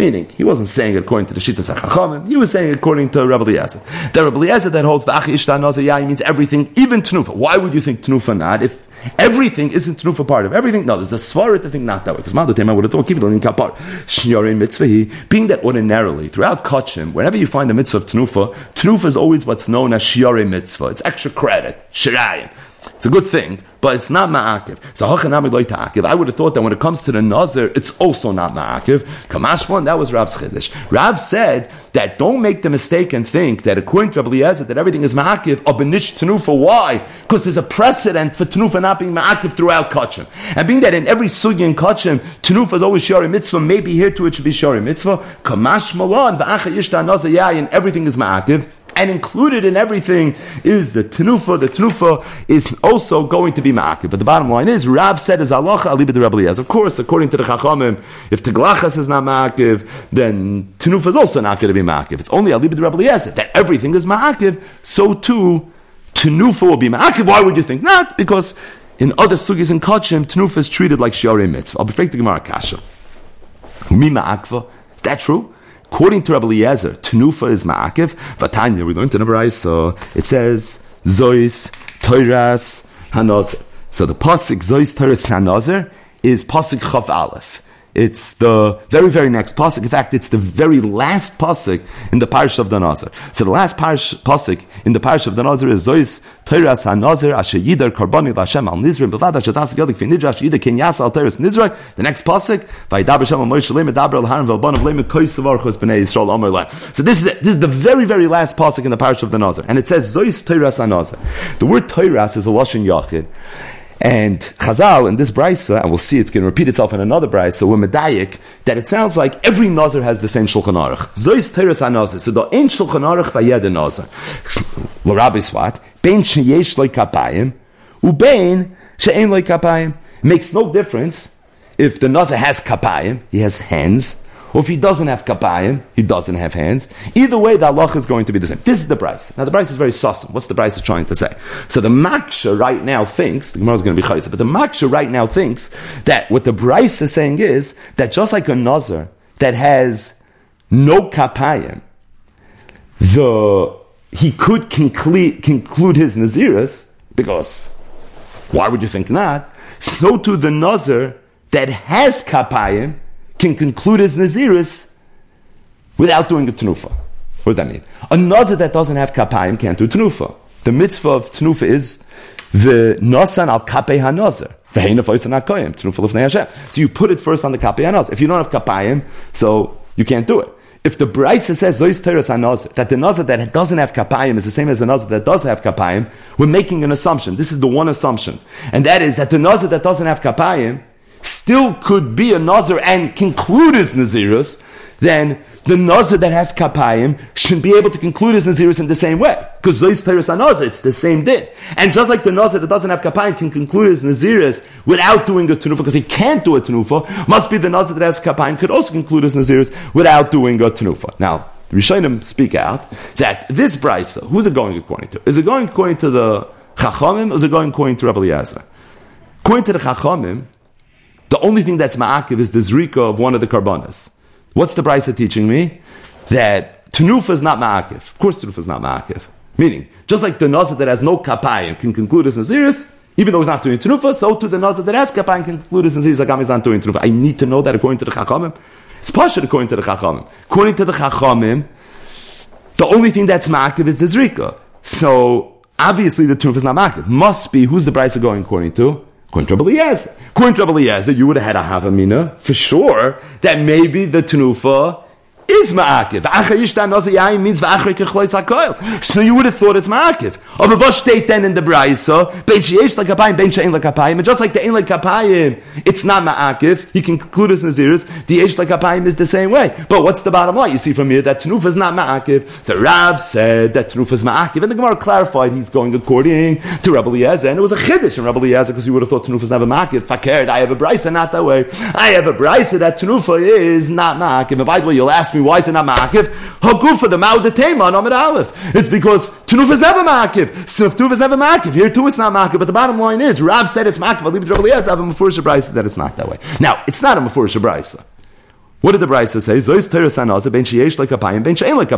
Meaning, he wasn't saying according to the Shittas HaChachamim, he was saying according to Rabbi Eliezer. The Rabbi Eliezer that holds V'achi Ishtan Nazayai means everything, even Tnufa. Why would you think Tnufa not? If Everything isn't Tnufa part of everything. No, there's a svara to think not that way. Because Ma'adu Tema would have thought, keep it on in Kapar. Shnyorei mitzvahi, being that ordinarily, throughout Kachim, whenever you find the mitzvah of Tnufa, Tnufa is always what's known as Shiorei mitzvah. It's extra credit, Shirayim. It's a good thing, but it's not ma'akiv. So hachanami loy ta'akiv. I would have thought that when it comes to the nazir, it's also not ma'akiv. Kamashmon, that was Rav's chiddush. Rav said that don't make the mistake and think that according to Rabbi Eliezer that everything is ma'akiv or benish tenufa. Why? Because there's a precedent for tenufa not being ma'akiv throughout kachim. And being that in every sugi in kachim, tenufa is always shari mitzvah, maybe here too it should be shari mitzvah. Kamash malon, v'acha yishta nazir yayin, everything is ma'akiv and included in everything is the tenufa. The tenufa is also going to be ma'akiv. But the bottom line is, Rav said is Allah alibid the Rebbe Of course, according to the Chachamim, if teglachas is not ma'akiv, then tenufa is also not going to be ma'akiv. It's only alibid the Rebbe that everything is ma'akiv. So too, tenufa will be ma'akiv. Why would you think not? Because in other sugis and kachim, tenufa is treated like shiarei mitzvah. I'll be the Gemara kasha. Is that true? According to Rabbi Eliezer, Tenufa is Ma'akiv. Vatanya, we learned in a so it says, Zois, Toiras, Hanozer. So the Pasik, Zois, Toiras, Hanozer, is Pasik Chav Aleph. It's the very, very next pasuk. In fact, it's the very last pasuk in the parish of the Nazir. So the last pasuk in the parish of the Nazir is Zois Teiras HaNazir Asher Yidar Karbani Lashem Al Nizrim Bavad Asher Tas Yodik Fi Nidra Asher Yidar Ken Yasa Al Teiras Nizra. The next pasuk Vayidaber Shem Moshe Leim Edaber Al Harim Velban Koisavar Chos Bnei Yisrael Omer Leim. So this is it. this is the very, very last pasuk in the parish of the Nazir, and it says Zois Teiras HaNazir. The word Teiras is a lashon Yachid. And Chazal in this brisa, and we'll see it's going to repeat itself in another brisa, we're medayik, that it sounds like every nazar has the same shulchan aruch. Zois teres hanazar. So the ein shulchan aruch vayed nazar. L'rabbi swat, bein sheyesh loy kapayim, ubein she'en loy kapayim. Makes no difference if the nazar has kapayim, he has hands, or if he doesn't have kapayim, he doesn't have hands. Either way, the Allah is going to be the same. This is the price. Now, the price is very sussum. What's the price is trying to say? So the maksha right now thinks, the Gemara is going to be chayza, but the maksha right now thinks that what the price is saying is that just like a nazar that has no kapayim, the he could conclude, conclude his naziris because why would you think not? So to the nazar that has kapayim can conclude his Naziris without doing a Tanufa. What does that mean? A Nazir that doesn't have Kapayim can't do Tanufa. The mitzvah of Tanufa is the Nasan al Kapei HaNazir. So you put it first on the Kapei HaNazir. If you don't have Kapayim, so you can't do it. If the Brisa says Zois Teres HaNazir, that the Nazir that doesn't have Kapayim is the same as the Nazir that does have Kapayim, we're making an assumption. This is the one assumption. And that is that the Nazir that doesn't have Kapayim still could be a Nazir and conclude his Nazirus, then the Nazir that has Kapayim should be able to conclude his Nazirus in the same way. Because those Teres Nazir, it's the same din. And just like the Nazir that doesn't have Kapayim can conclude his Nazirus without doing a Tenufa, because he can't do a Tenufa, must be the Nazir that has Kapayim could also conclude his Nazirus without doing a Tenufa. Now, the Rishonim speak out that this Brisa, who's it going according to? Is it going according to the Chachamim or is it going according to Rabbi Eliezer? According to the Chachamim, the only thing that's ma'akiv is the zrika of one of the karbanas. What's the brisa teaching me? That tenufa is not ma'akiv. Of course, tenufa is not ma'akiv. Meaning, just like the nazar that has no kapayim can conclude as naziris, even though he's not doing tenufa, so to the nazar that has kapayim can conclude as naziris, like he's not doing tenufa. I need to know that according to the chachamim. It's partial according to the chachamim. According to the chachamim, the only thing that's ma'akiv is the zrika. So obviously the Tanufa is not Makif. Must be, who's the Brisa going according to? According to Rabbi Eliezer. According to Rabbi you would have had a Havamina, for sure, that maybe the Tanufa is ma'akiv. Means hakoil. So you would have thought it's ma'akiv. Aber was steht then in the Braisa? Ben sheyesh lekapayim, ben she'en lekapayim. And just like the ein lekapayim, it's not ma'akiv. He can conclude his naziris. The yesh lekapayim is the same way. But what's the bottom line? You see from here that Tanufa is not ma'akiv. So Rav said that Tanufa is ma'akiv. And the Gemara clarified he's going according to Rabbi Eliezer. And it was a chiddush in Rabbi Eliezer because you would have thought Tanufa is never ma'akiv. Fakert, I have a Braisa not that way. I have a Braisa that Tanufa is not ma'akiv. And by the way, you'll ask me me, why is it not ma'akiv? Hagufa, the ma'ud the tema, on Amid Aleph. It's because Tunuf is never ma'akiv. Tunuf is never ma'akiv. Here too it's not ma'akiv. But the bottom line is, Rav said it's ma'akiv. I'll leave it to Rabbi Eliezer. I have a Mefurish Brisa that it's not that way. Now, it's not a Mefurish Brisa. What did the Brisa say? Zois teres hanasa ben sheyesh like a payim, ben she'en like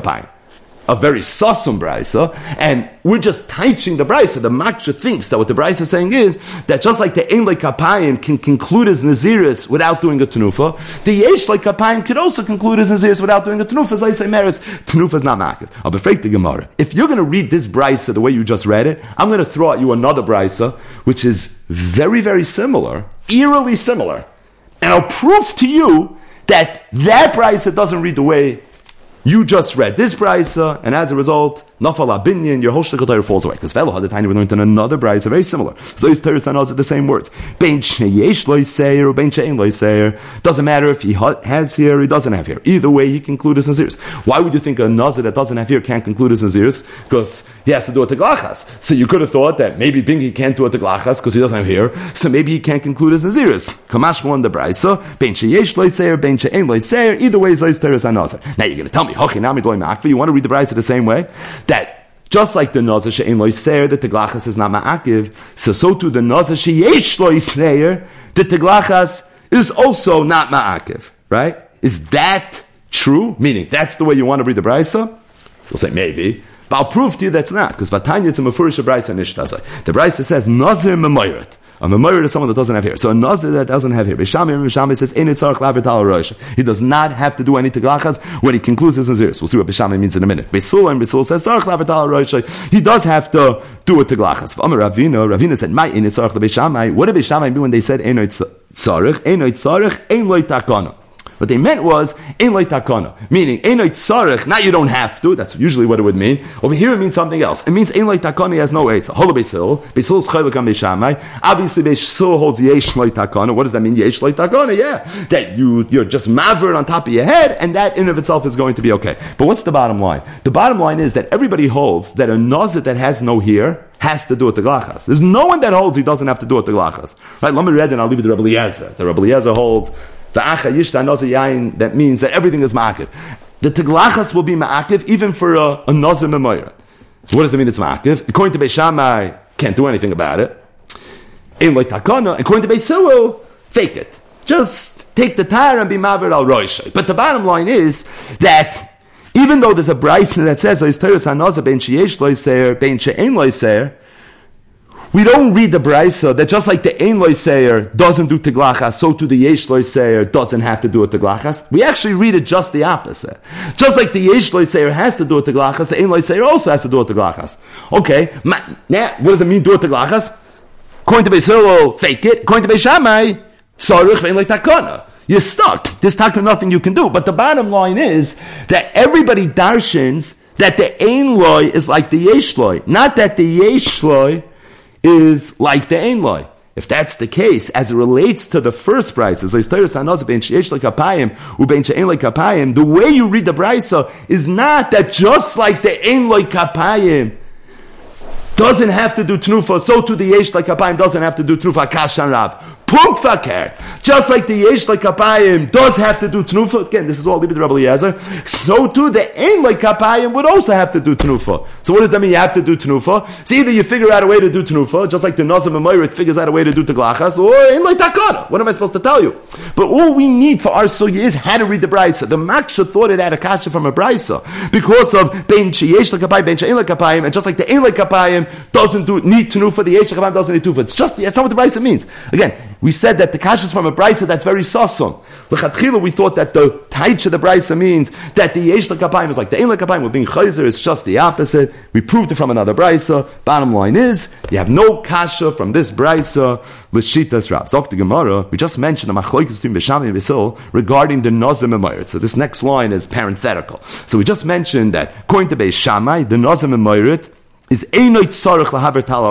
a very sasum brisa, and we're just teaching the brisa. The maksha thinks that what the brisa is saying is that just like the ein kapayim can conclude as naziris without doing a tenufa, the yesh like kapayim could also conclude as naziris without doing a tenufa. As I say, meris tenufa is not makiv. I'll be afraid the gemara. If you're going to read this brisa the way you just read it, I'm going to throw at you another brisa which is very very similar, eerily similar, and I'll prove to you that that brisa doesn't read the way you just read this brisa, and as a result, nafal abinyan, your whole shlichot falls away. Because velo had the time we learned in another brisa, very similar. So these Torah and are the same words. Bein sheyesh loy seir or bein shein loy seir. Doesn't matter if he has here or he doesn't have here. Either way, he concludes his nazirs. Why would you think a nazir that doesn't have here can't conclude his nazirs? Because he has to do it to glachas. So you could have thought that maybe Bingi can't do it to glachas because he doesn't have here. So maybe he can't conclude his nazirs. Kamash one the brisa. Bein sheyesh loy seir, bein shein loy seir. Either way, zois Torah and nazir. Now you're going to tell me you want to read the Brisa the same way? That just like the Nazar she'en that the glachas is not ma'akiv, so so too the Nazar she'yesh that the glachas is also not ma'akiv, right? Is that true? Meaning, that's the way you want to read the Brisa? We'll say maybe. But I'll prove to you that's not, because Vatanya it's a Mefurish Brisa Nishtazai. The Brisa says, Nazir Memoyret. A memoyer is someone that doesn't have hair. So a nazir that doesn't have hair. Bishami Bishami says, "Ein itzarach lavital rosh." He does not have to do any teglachas when he concludes his naziris. We'll see what Bishami means in a minute. Besul and Besul says, "Tzarach lavital rosh." He does have to do a teglachas. Amar Ravina, Ravina said, "My itzarach lebishamai." What did Bishami mean when they said "Ein itzarach"? Ein itzarach, ein loy takana. What they meant was, ein loy takana. Meaning, ein loy tzarech, not you don't have to, that's usually what it would mean. Over here it means something else. It means ein loy takana, has no eitz. Holo besil, besil is chaylik am beishamai. Obviously, besil holds yesh loy takana. What does that mean, yesh loy takana? Yeah. That you, you're just maver on top of your head, and that in of itself is going to be okay. But what's the bottom line? The bottom line is that everybody holds that a nazir that has no hair, has to do with the glachas. There's no one that holds he doesn't have to do with the glachas. Right? Let me read and I'll leave it to Rabbi Eliezer. The Rabbi Eliezer holds the acha yishta noza yain, that means that everything is ma'akiv. The teglachas will be ma'akiv even for a, a noza memoyer. So what does it mean it's ma'akiv? According to Beishamai, can't do anything about it. In like takana, according to Beisilul, fake it. Just take the tire and be maver al roishay. But the bottom line is that even though there's a brisa that says ben sheyesh loiser ben she'en loiser, we don't read the brisa that just like the ein loiseir doesn't do teglachas, so to the yesh loiseir doesn't have to do a teglachas. We actually read it just the opposite. Just like the yesh loiseir has to do a teglachas, the ein loiseir also has to do a teglachas. Okay, now what does it mean do a teglachas? According to Beisilo, fake it. According to Beishamai, tzarich ve'en like takana. You're stuck. There's nothing you can do. But the bottom line is that everybody darshins that the ein loy is like the yesh loy, not that the yesh loy is like the Ein If that's the case, as it relates to the first brisa, the way you read the brisa is not that just like the Ein Kapayim doesn't have to do tnufa, so to the Yesh like Kapayim doesn't have to do tnufa, Kashan Rav. Punk Just like the Yesh like Kapayim does have to do Tnufa. Again, this is all Libid Rabbi Eliezer. So too, the Ein like Kapayim would also have to do Tnufa. So what does that mean? You have to do Tnufa. So either you figure out a way to do Tnufa, just like the Nazim and Meirit figures out a way to do Teglachas, or Ein like Takana. What am I supposed to tell you? But all we need for our sugya is how to read the Brisa. The Maksha thought it had a kasha from a Brisa because of Ben Yesh like Kapayim, Ben Ein like Kapayim, and just like the Ein like Kapayim doesn't do need Tnufa, the Yesh like Kapayim doesn't need Tnufa. It's just, that's not what the Brisa means. Again, we said that the kasha is from a brisa that's very sasum. L'chatchila, we thought that the taich of the brisa means that the yesh kapayim is like the ein kapayim. We're being chayzer. It's just the opposite. We proved it from another brisa. Bottom line is, you have no kasha from this brisa l'shitas rab. Zok the Gemara. We just mentioned the machlokes between Bishami and Bisil regarding the nozim and So this next line is parenthetical. So we just mentioned that according to Beis Shammai, the nozim and is einoit tzarich lahaber tal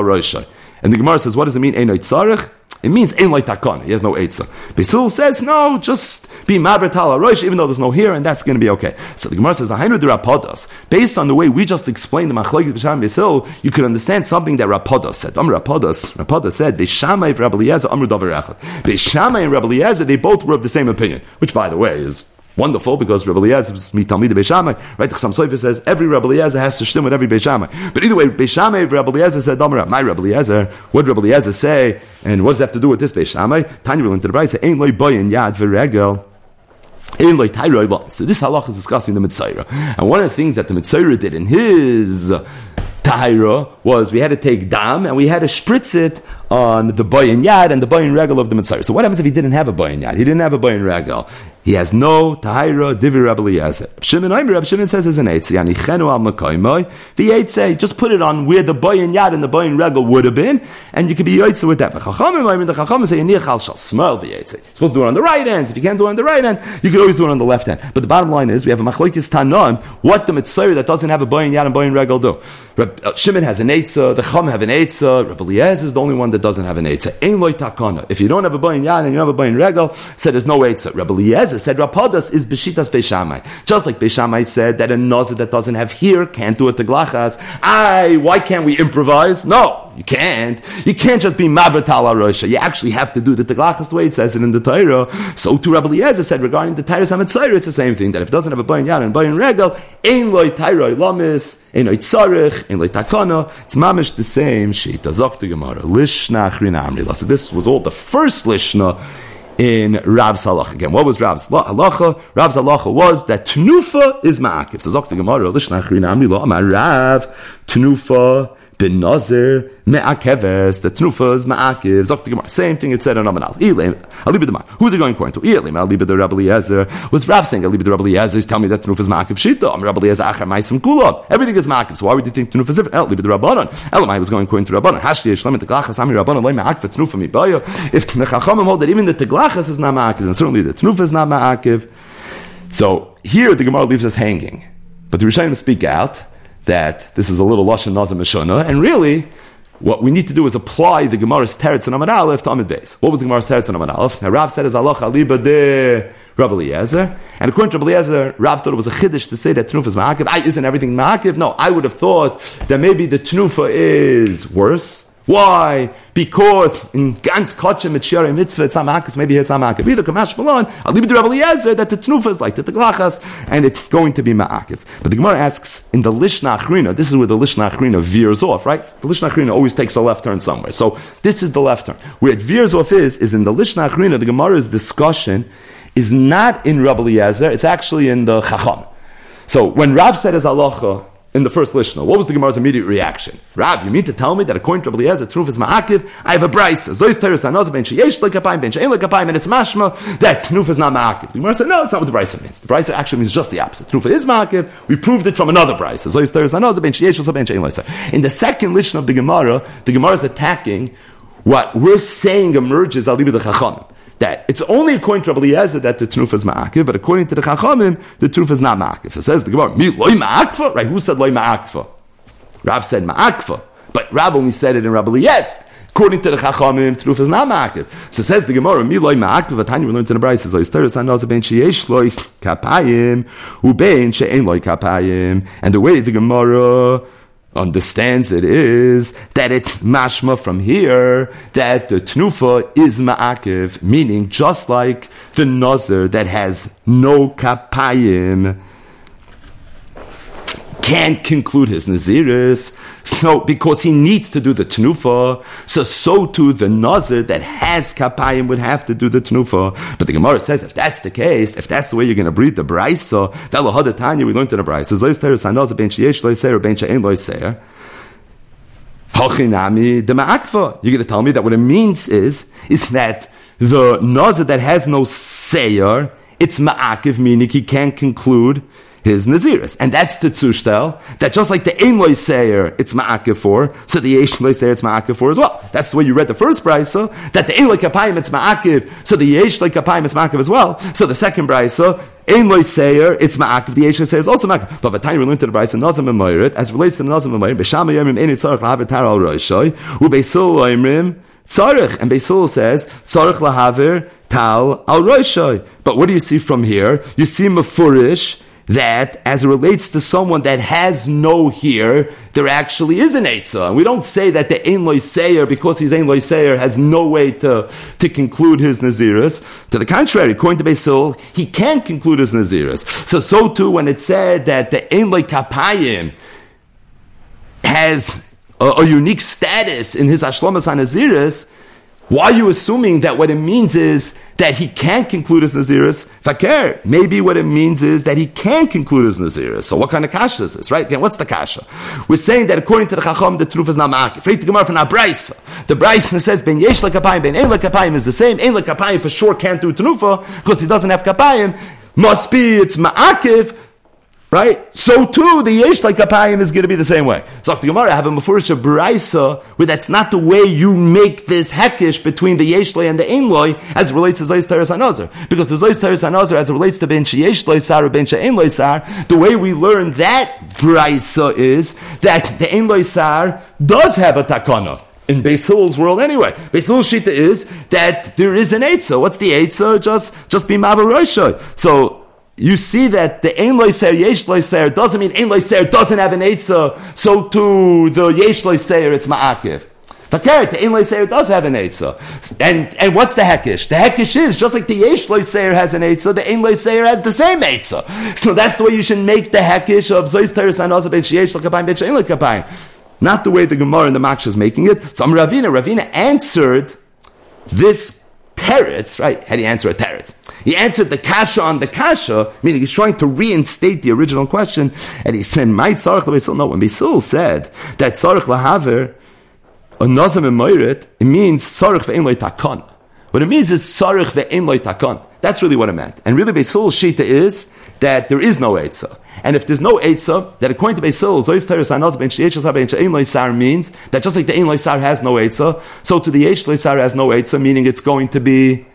And the Gemara says, what does it mean einoit tzarich? It means ein like takon. He has no eitzah. Basil says no, just be maver tal roish, even though there's no here, and that's going to be okay. So the Gemara says de rapodos. Based on the way we just explained the machlokes b'sham Basil, you could understand something that Rapodos said. Amr Rapodos, Rapodos said Beishamai Rabbi Eliezer Amr Davar Echad. Beishamai and they both were of the same opinion, which by the way is Wonderful, because Rabbi Eliezer is mitamid Beishamai. Right, the Chassam Sofer says every Rabbi Eliezer has to shtim with every Beishamai. But either way, Beishamai, Rabbi Eliezer said, Damara, my Rabbi Eliezer, what Rabbi Eliezer say, and what does that have to do with this Beishamai? Tanya will the Brisa, ain't loy boyin yad v'regel. So this halach is discussing the Mitzayra. And one of the things that the Mitzayra did in his Tahira was we had to take dam and we had to spritz it on the boyin yad and the boyin regal of the Mitzayra. So what happens if he didn't have a boyin yad? He didn't have a boyin regal. He has no tahira divi Rabbi Eliezer. Shimon Omer, Rabbi Shimon says as an eitz, yani chenu al makoimoy. Eitz just put it on where the boyin yad and the boyin regal would have been, and you could be eitz with that. Chachamim, mean the chachamim say yanichal shall smell the eitz. You're supposed to do it on the right hand. If you can't do it on the right hand, you could always do it on the left hand. But the bottom line is we have a machlokes tanon. What the mitzvah that doesn't have a boyin yad and boyin regal do? Uh, Shimon has an eitz. The chacham have an eitz. Rabbi Eliezer is the only one that doesn't have an eitz. Ein loy takana. If you don't have a boyin yad and you don't have a boyin regal, said there's no eitz. Rabbi Eliezer said Rapadas is Beshitas Beishamai. Just like Beishamai said that a Nazir that doesn't have here can't do it to Glachas. I, why can't we improvise? No, you can't. You can't just be Mabatal Arosha. You actually have to do the Teglachas the way it says it in the Torah. So to Rabbi Eliezer said regarding the Torah Samitzayr, it's the same thing, that if it doesn't have a Bayin Yad and Bayin Regal, Ein loy Torah Lamis, Ein loy Tzarech, Ein loy Takana, it's mamish the same, Sheita Zok Gemara, Lishna Achrina Amrila. So this was all the first Lishna in Rav's halacha. Again, what was Rav's halacha? Rav's halacha was that Tnufa is ma'akif. So Zok the Gemara, Lishna Achrina Amrila, Amar Rav, Tnufa, bin nazir me'akeves, the trufas ma'akev, zok the Same thing it said on Amanal. Ilim, alibi the Who's it going according to? Ilim, alibi the Rabbi Eliezer. Was Rav saying alibi the Rabbi Eliezer? He's telling me that trufas ma'akev shita. I'm Rabbi Eliezer achar ma'isem kula. Everything is ma'akev. So why would you think trufas different? El, alibi the Rabbanon. Elamai was going according to Rabbanon. Hashli yishlam et teglachas ami Rabbanon loy ma'akev trufa mi baya. If the Chachamim hold that even the teglachas is not ma'akev, then certainly the trufa is not ma'akev. So here the Gemara leaves us hanging. But the Rishonim speak out that this is a little Lashon Nazim Mishona, and really, what we need to do is apply the Gemara's Teretz and Amad Aleph to Amid Beis. What was the Gemara's Teretz and Amad Aleph? Now, Rav said, "Is Allah Aliba de Rabbi Eliezer," and according to Rabbi Eliezer, Rav thought it was a chiddush to say that Tnufa is Ma'akiv. I, isn't everything Ma'akiv? No, I would have thought that maybe the Tnufa is worse. Why? Because in ganz Kotsche mit Shirei Mitzvah, it's Hamakas, maybe it's Hamakas. Either Kamash Malon, I'll leave it to Rabbi Eliezer that the Tnufa is like the Teglachas, and it's going to be Ma'akiv. But the Gemara asks, in the Lishna Achrina, this is where the Lishna Achrina veers off, right? The Lishna Achrina always takes a left turn somewhere. So this is the left turn. Where it veers off is, is in the Lishna Achrina, the Gemara's discussion is not in Rabbi Eliezer, it's actually in the Chacham. So when Rav said as halacha, in the first Lishna. What was the Gemara's immediate reaction? Rab, you mean to tell me that according to Rabbi Eliezer, Truf is Ma'akiv, I have a Brisa. Zois Teres Hanaz Ben Sheyesh Lekapayim Ben She'en Lekapayim, and it's Mashma that Truf is not Ma'akiv. The Gemara said, no, it's not what the Brisa means. The Brisa actually means just the opposite. Truf is Ma'akiv. We proved it from another Brisa. Zois Teres Hanaz Ben Sheyesh Ben She'en Lekapayim. In the second Lishna of the Gemara, the Gemara is attacking what we're saying emerges al the Chachamim that it's only according to Rabbi Eliezer that the truth is ma'akiv, but according to the Chachamim, the truth is not ma'akiv. So it says the Gemara, mi loy ma'akva? Right, who said loy ma'akva? Rav said ma'akva, but Rav only said it in Rabbi Yes. According to the Chachamim, truth is not ma'akiv. So says the Gemara, mi loy ma'akva, Tanya we learned in the Brayse, says, Oisteris hanoz ben sheyesh loy kapayim, ubein she'en loy kapayim. And the way the Gemara understands it is that it's mashma from here that the tnufa is ma'akiv, meaning just like the nazir that has no kapayim can't conclude his Naziris. So, because he needs to do the Tnufa, so so too the Nazir that has Kapayim would have to do the Tnufa. But the Gemara says, if that's the case, if that's the way you're going to breed the Braisa, that Lahadatanya we learned in the Braisa, Zois Teres Hanaz Ben Sheyesh Loiser Ben She'en Loiser. Hachinami de Ma'akva. You're going to tell me that what it means is, is that the nazir that has no sayer, it's ma'akiv, meaning he can't conclude his naziris. And that's the tzushtel, that just like the ein sayer, it's ma'akiv for, so the yesh loy sayer, it's ma'akiv for as well. That's the way you read the first brisa, that the ein kapayim, it's ma'akiv, so the yesh loy kapayim it's ma'akiv as well. So the second brisa, ein sayer, it's ma'akiv, the yesh loy sayer is also ma'akiv. But Vatani, learned to the brisa, nazim emayrit, as relates to the nazim emayrit, b'shama yomim ein tzarech lahavitar al roishoy, u'beisul oimrim. And Beisul says, Tzarech lahaver tal al roishoy. But what do you see from here? You see mafurish, that as it relates to someone that has no here, there actually is an Eitzah. And we don't say that the Ein Loy Seir, because he's Ein Loy Seir, has no way to, to conclude his Naziris. To the contrary, according to Basil, he can conclude his Naziris. So, so too, when it said that the Ein Kapayim has a, a, unique status in his Ashlomas HaNaziris, why are you assuming that what it means is that he can't conclude his Naziris? Fakir. Maybe what it means is that he can conclude his Naziris. So what kind of kasha is this, right? Again, what's the kasha? We're saying that according to the Chacham, the truth is not ma'akif. Freit Gemara from Abraisa. The Braisa says, ben yesh lekapayim, ben ein lekapayim is the same. Ein lekapayim for sure can't do tenufa because he doesn't have kapayim. Must be it's ma'akif Right? So too, the yesh like kapayim is going to be the same way. So the Gemara have a mafurish brisa where that's not the way you make this hekish between the yeshloi and the einloi as it relates to Zayis Teres Hanazar. Because the Zayis Teres Hanazar as it relates to ben yeshloi sar or ben einloi sar, the way we learn that brisa is that the einloi sar does have a takana in Beis world anyway. Beis Shita is that there is an Eitzah. What's the Eitzah? Just, just be Mavarosha. So, you see that the Ein Loiser, Yesh Loiser doesn't mean Ein Loiser doesn't have an Eitzah, so to the Yesh Loiser it's Ma'akiv. Fakert, the Ein Loiser does have an Eitzah. And, and what's the Hekish? The Hekish is, just like the Yesh Loiser has an Eitzah, the Ein Loiser has the same Eitzah. So that's the way you should make the Hekish of Zois Teres Anosa Ben Sheyesh Lokapayim Ben Shein Lokapayim. Not the way the Gemara and the Maksha is making it. Some Ravina, Ravina answered this teretz, right? How do you answer a? He answered the kasha on the kasha, meaning he's trying to reinstate the original question, and he said, "Might tzarich lebesil." No, when Basil said that tzarich lahaver a nazim emayrit, it means tzarich ve'en takon. What it means is tzarich ve'en takon. That's really what it meant. And really, Basil's shita is that there is no eitzah. And if there's no Eitzah, that according to Basil, Zois Teres Hanos Ben Sheish Ben Shein Sar means that just like the Ein Sar has no Eitzah, so to the Yesh Sar has no Eitzah, meaning it's going to be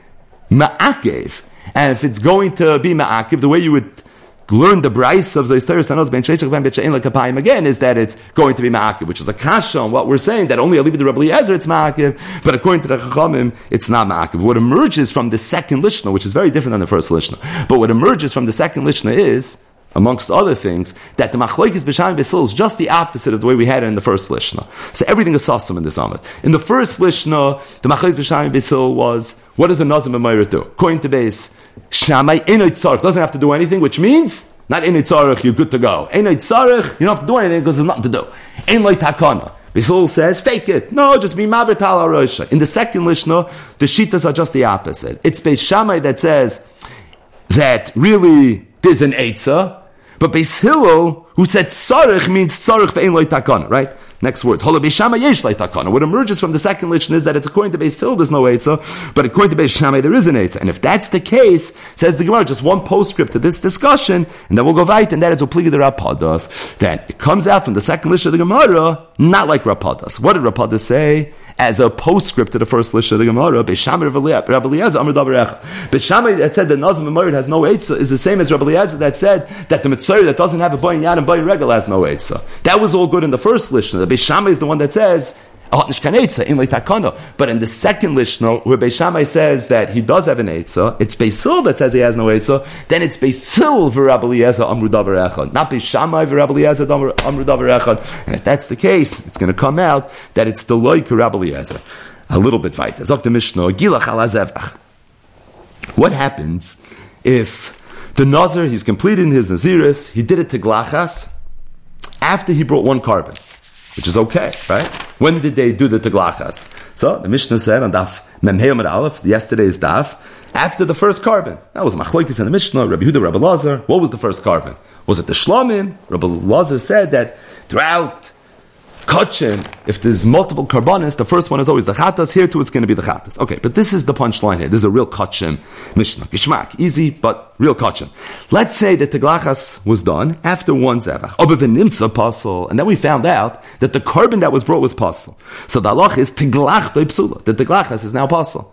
Ma'akev. And if it's going to be ma'akiv, the way you would learn the Brisa of Zaysteris Sanos Ben Shechach Ben Betchain Lakapayim again is that it's going to be ma'akiv, which is a kasha on what we're saying, that only Alibi the Rebbe Eliezer it's ma'akiv, but according to the Chachamim, it's not ma'akiv. What emerges from the second Lishna, which is very different than the first Lishna, but what emerges from the second Lishna is, amongst other things, that the machlokes b'sham besil is just the opposite of the way we had it in the first lishna. So everything is awesome in this amid. In the first lishna, the machlokes b'sham besil was what does a nazim and do? According to base, enoy tzarich doesn't have to do anything, which means not tzarich, you're good to go. Tzarich, you don't have to do anything because there's nothing to do. Loy takana. Basil says, fake it. No, just be maver tal arosha. In the second lishna, the shitas are just the opposite. It's Beis Shammai that says that really there's an Eitzah, but Beis Hillel, who said Sarich means Sarich ve'en loy takana, right? Next words. What emerges from the second lichen is that it's according to Beis there's no Eitzah, but according to Beis Shammai there is an Eitzah. And if that's the case, says the Gemara, just one postscript to this discussion, and then we'll go right, and that is Upligi the Rapadas, that it comes out from the second lichen of the Gemara, not like Rapadas. What did Rapadas say? As a postscript to the first list of the Gemara, Beishamai Rabbi Eliezer, Amr Davar Beishamai that said that Nazim and has no Eitzah is the same as Rabbi Eliezer that said that the Mitzvah that doesn't have a Bayin Yad and Bayin Regal has no Eitzah. That was all good in the first list. The Beishamai is the one that says but in the second Lishno, where Beishamai says that he does have an Eitzah, it's Beisil that says he has no Eitzah, then it's Beisil v'Rabbi Eliezer Amru Davar Echad. Not Beishamai v'Rabbi Eliezer Amru Davar Echad. And if that's the case, it's going to come out that it's the Loik Rabbi Eliezer. A little bit weiter. Zok Gilach. What happens if the Nazir, he's completed his Naziris, he did it to Glachas, after he brought one carbon? Which is okay, right? When did they do the teglachas? So the Mishnah said on Daf Memheim Aleph, yesterday's Daf, after the first carbon. That was Machlokes in the Mishnah, Rabbi Huda, Rabbi Lazar. What was the first carbon? Was it the Shlomim? Rabbi Lazar said that throughout Kachin, if there's multiple karbanis, the first one is always the chatas, here too it's going to be the chatas. Okay, but this is the punchline here. This is a real kachin mishnah. Gishmak, easy, but real kachin. Let's say that the glachas was done after one zevach. Oh, Nimtza pasul, and then we found out that the carbon that was brought was pasul. So the halach is tiglach psula, that the glachas is now pasul.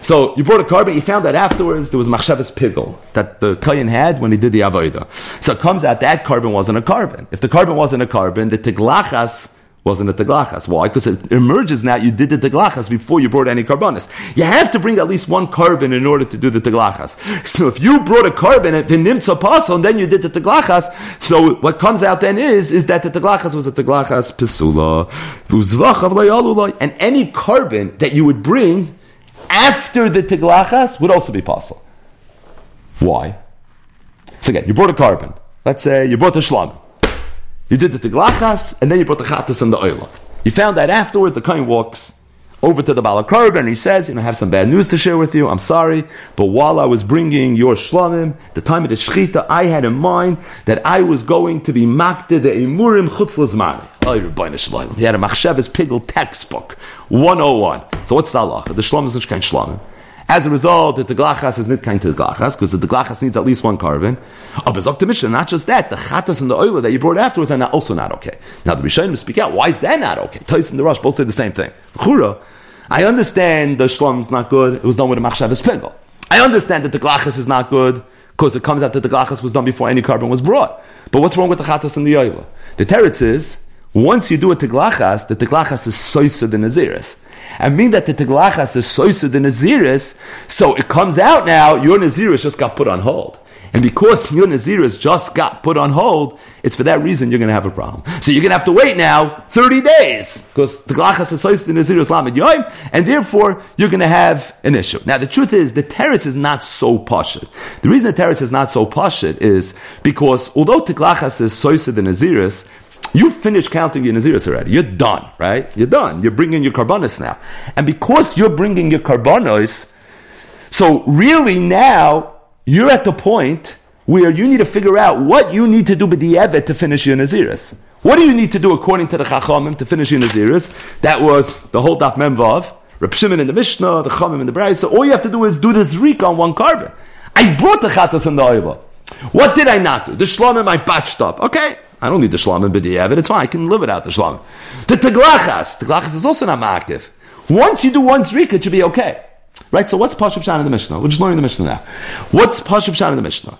So you brought a carbon, you found that afterwards there was machshavas pigel that the kayan had when he did the avodah. So it comes out that carbon wasn't a carbon. If the carbon wasn't a carbon, the tiglachas wasn't a teglachas. Why? Because it emerges now you did the teglachas before you brought any carbonis. You have to bring at least one carbon in order to do the teglachas. So if you brought a carbon at the nimtza pasul and then you did the teglachas, so what comes out then is is that the teglachas was a teglachas pesula, and any carbon that you would bring after the teglachas would also be pasul. Why? So again, you brought a carbon. Let's say you brought a shlam. You did the teglachas, and then you brought the chatas and the oila. You found that afterwards, the kohen walks over to the balakarb and he says, you know, I have some bad news to share with you. I'm sorry, but while I was bringing your shlamim, the time of the shechita, I had in mind that I was going to be makte the emurim chutz lazmani. Oh, you're buying a shlamim. He had a machshavas pigel textbook, 101. So what's the halacha? The shlamim is kein shlamim. As a result, the teglachas is not kind to the teglachas because the teglachas needs at least one carbon. Oh, but the Mishnah, not just that, the chatas and the oil that you brought afterwards are not, also not okay. Now the Rishonim speak out. Why is that not okay? Tais and the Rush both say the same thing. Chura, I understand the shlom's not good. It was done with a machshavas pegel. I understand that the teglachas is not good because it comes out that the teglachas was done before any carbon was brought. But what's wrong with the chatas and the oil? The teretz is once you do a teglachas, the teglachas is soiser than Naziris. And being that the teglachas is soiser the Naziris, so it comes out now, your Naziris just got put on hold. And because your Naziris just got put on hold, it's for that reason you're going to have a problem. So you're going to have to wait now 30 days, because the is the Naziris Lamed Yoim, and therefore you're going to have an issue. Now the truth is, the terrace is not so pashit. The reason the terrace is not so pashit is because although Tiklachas is soisa the Naziris, you finished counting your Naziris already. You're done, right? You're done. You're bringing your Karbanos now. And because you're bringing your Karbanos, so really now you're at the point where you need to figure out what you need to do with the Evet to finish your Naziris. What do you need to do according to the Chachamim to finish your Naziris? That was the whole Daf Memvav, Reb Shimon in the Mishnah, the Chamim in the Brayse. So all you have to do is do the Zrik on one carbon. I brought the Chatas and the Oiva. What did I not do? The Shlomim I batched up. Okay, I don't need the shlamim b'di'evet. It's fine. I can live without the shlamim. The teglachas. Teglachas is also not ma'akiv. Once you do one zrika, it should be okay. Right? So what's Pashup Shan in the Mishnah? We're just learning the Mishnah now. What's Pashup Shan in the Mishnah?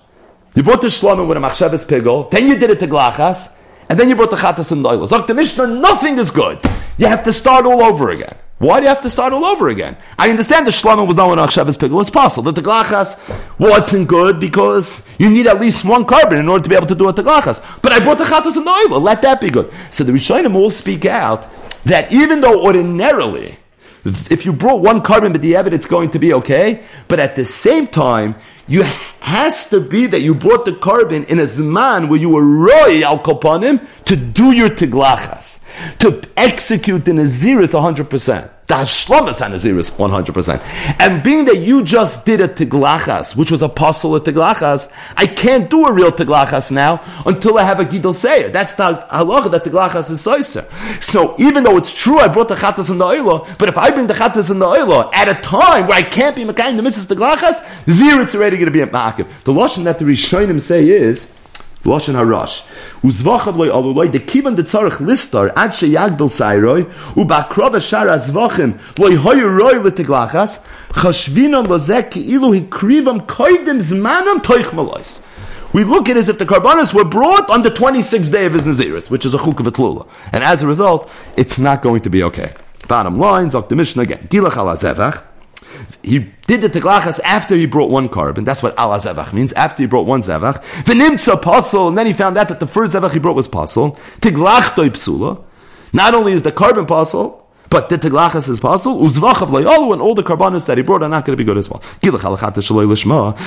You brought the shlamim with a machshavas pigol, then you did a teglachas, and then you brought the chatas and oil. Zok the Mishnah, nothing is good. You have to start all over again. Why do you have to start all over again? I understand the shlomo was not one Achshavas Pigul. It's possible. That the Teglachas wasn't good because you need at least one carbon in order to be able to do a Teglachas. But I brought the Chatas and the oil. Let that be good. So the Rishonim will speak out that even though ordinarily, if you brought one carbon but the evidence, it's going to be okay. But at the same time, you has to be that you brought the carbon in a zman where you were roy al kopanim to do your tiglachas, to execute the naziris 100%. The Hashlamas Hanaziris, 100%. And being that you just did a Tiglachas, which was apostle of Tiglachas, I can't do a real Tiglachas now until I have a Gidol Seir. That's the halacha that Tiglachas is Soiser. So even though it's true I brought the Chatas and the Oilo, but if I bring the Chatas and the Oilo at a time where I can't be Mekayim the Mrs. Tiglachas, there it's already going to be a Ma'akiv. The Lashon that the Rishonim say is, Lashon Harash. Uzvachav loy listar, ad she yagdel sayroi, u bakrova shar azvachim, loy litiglachas, chashvinon lozek hikrivam zmanam toich malois. We look at it as if the carbonas were brought on the 26th day of his Naziris, which is a chuk of a And as a result, it's not going to be okay. Bottom line, Zok the Mishnah again. Gilach zevach, he did the teglachas after he brought one carbon. That's what ala zevach means. After he brought one zevach, v'nimtza pasul, and then he found out that the first zevach he brought was pasul. Tiglachtoi psula. Not only is the carbon pasul, but the teglachas is pasul. Uzvachav loyalu, and all the carbonas that he brought are not going to be good as well.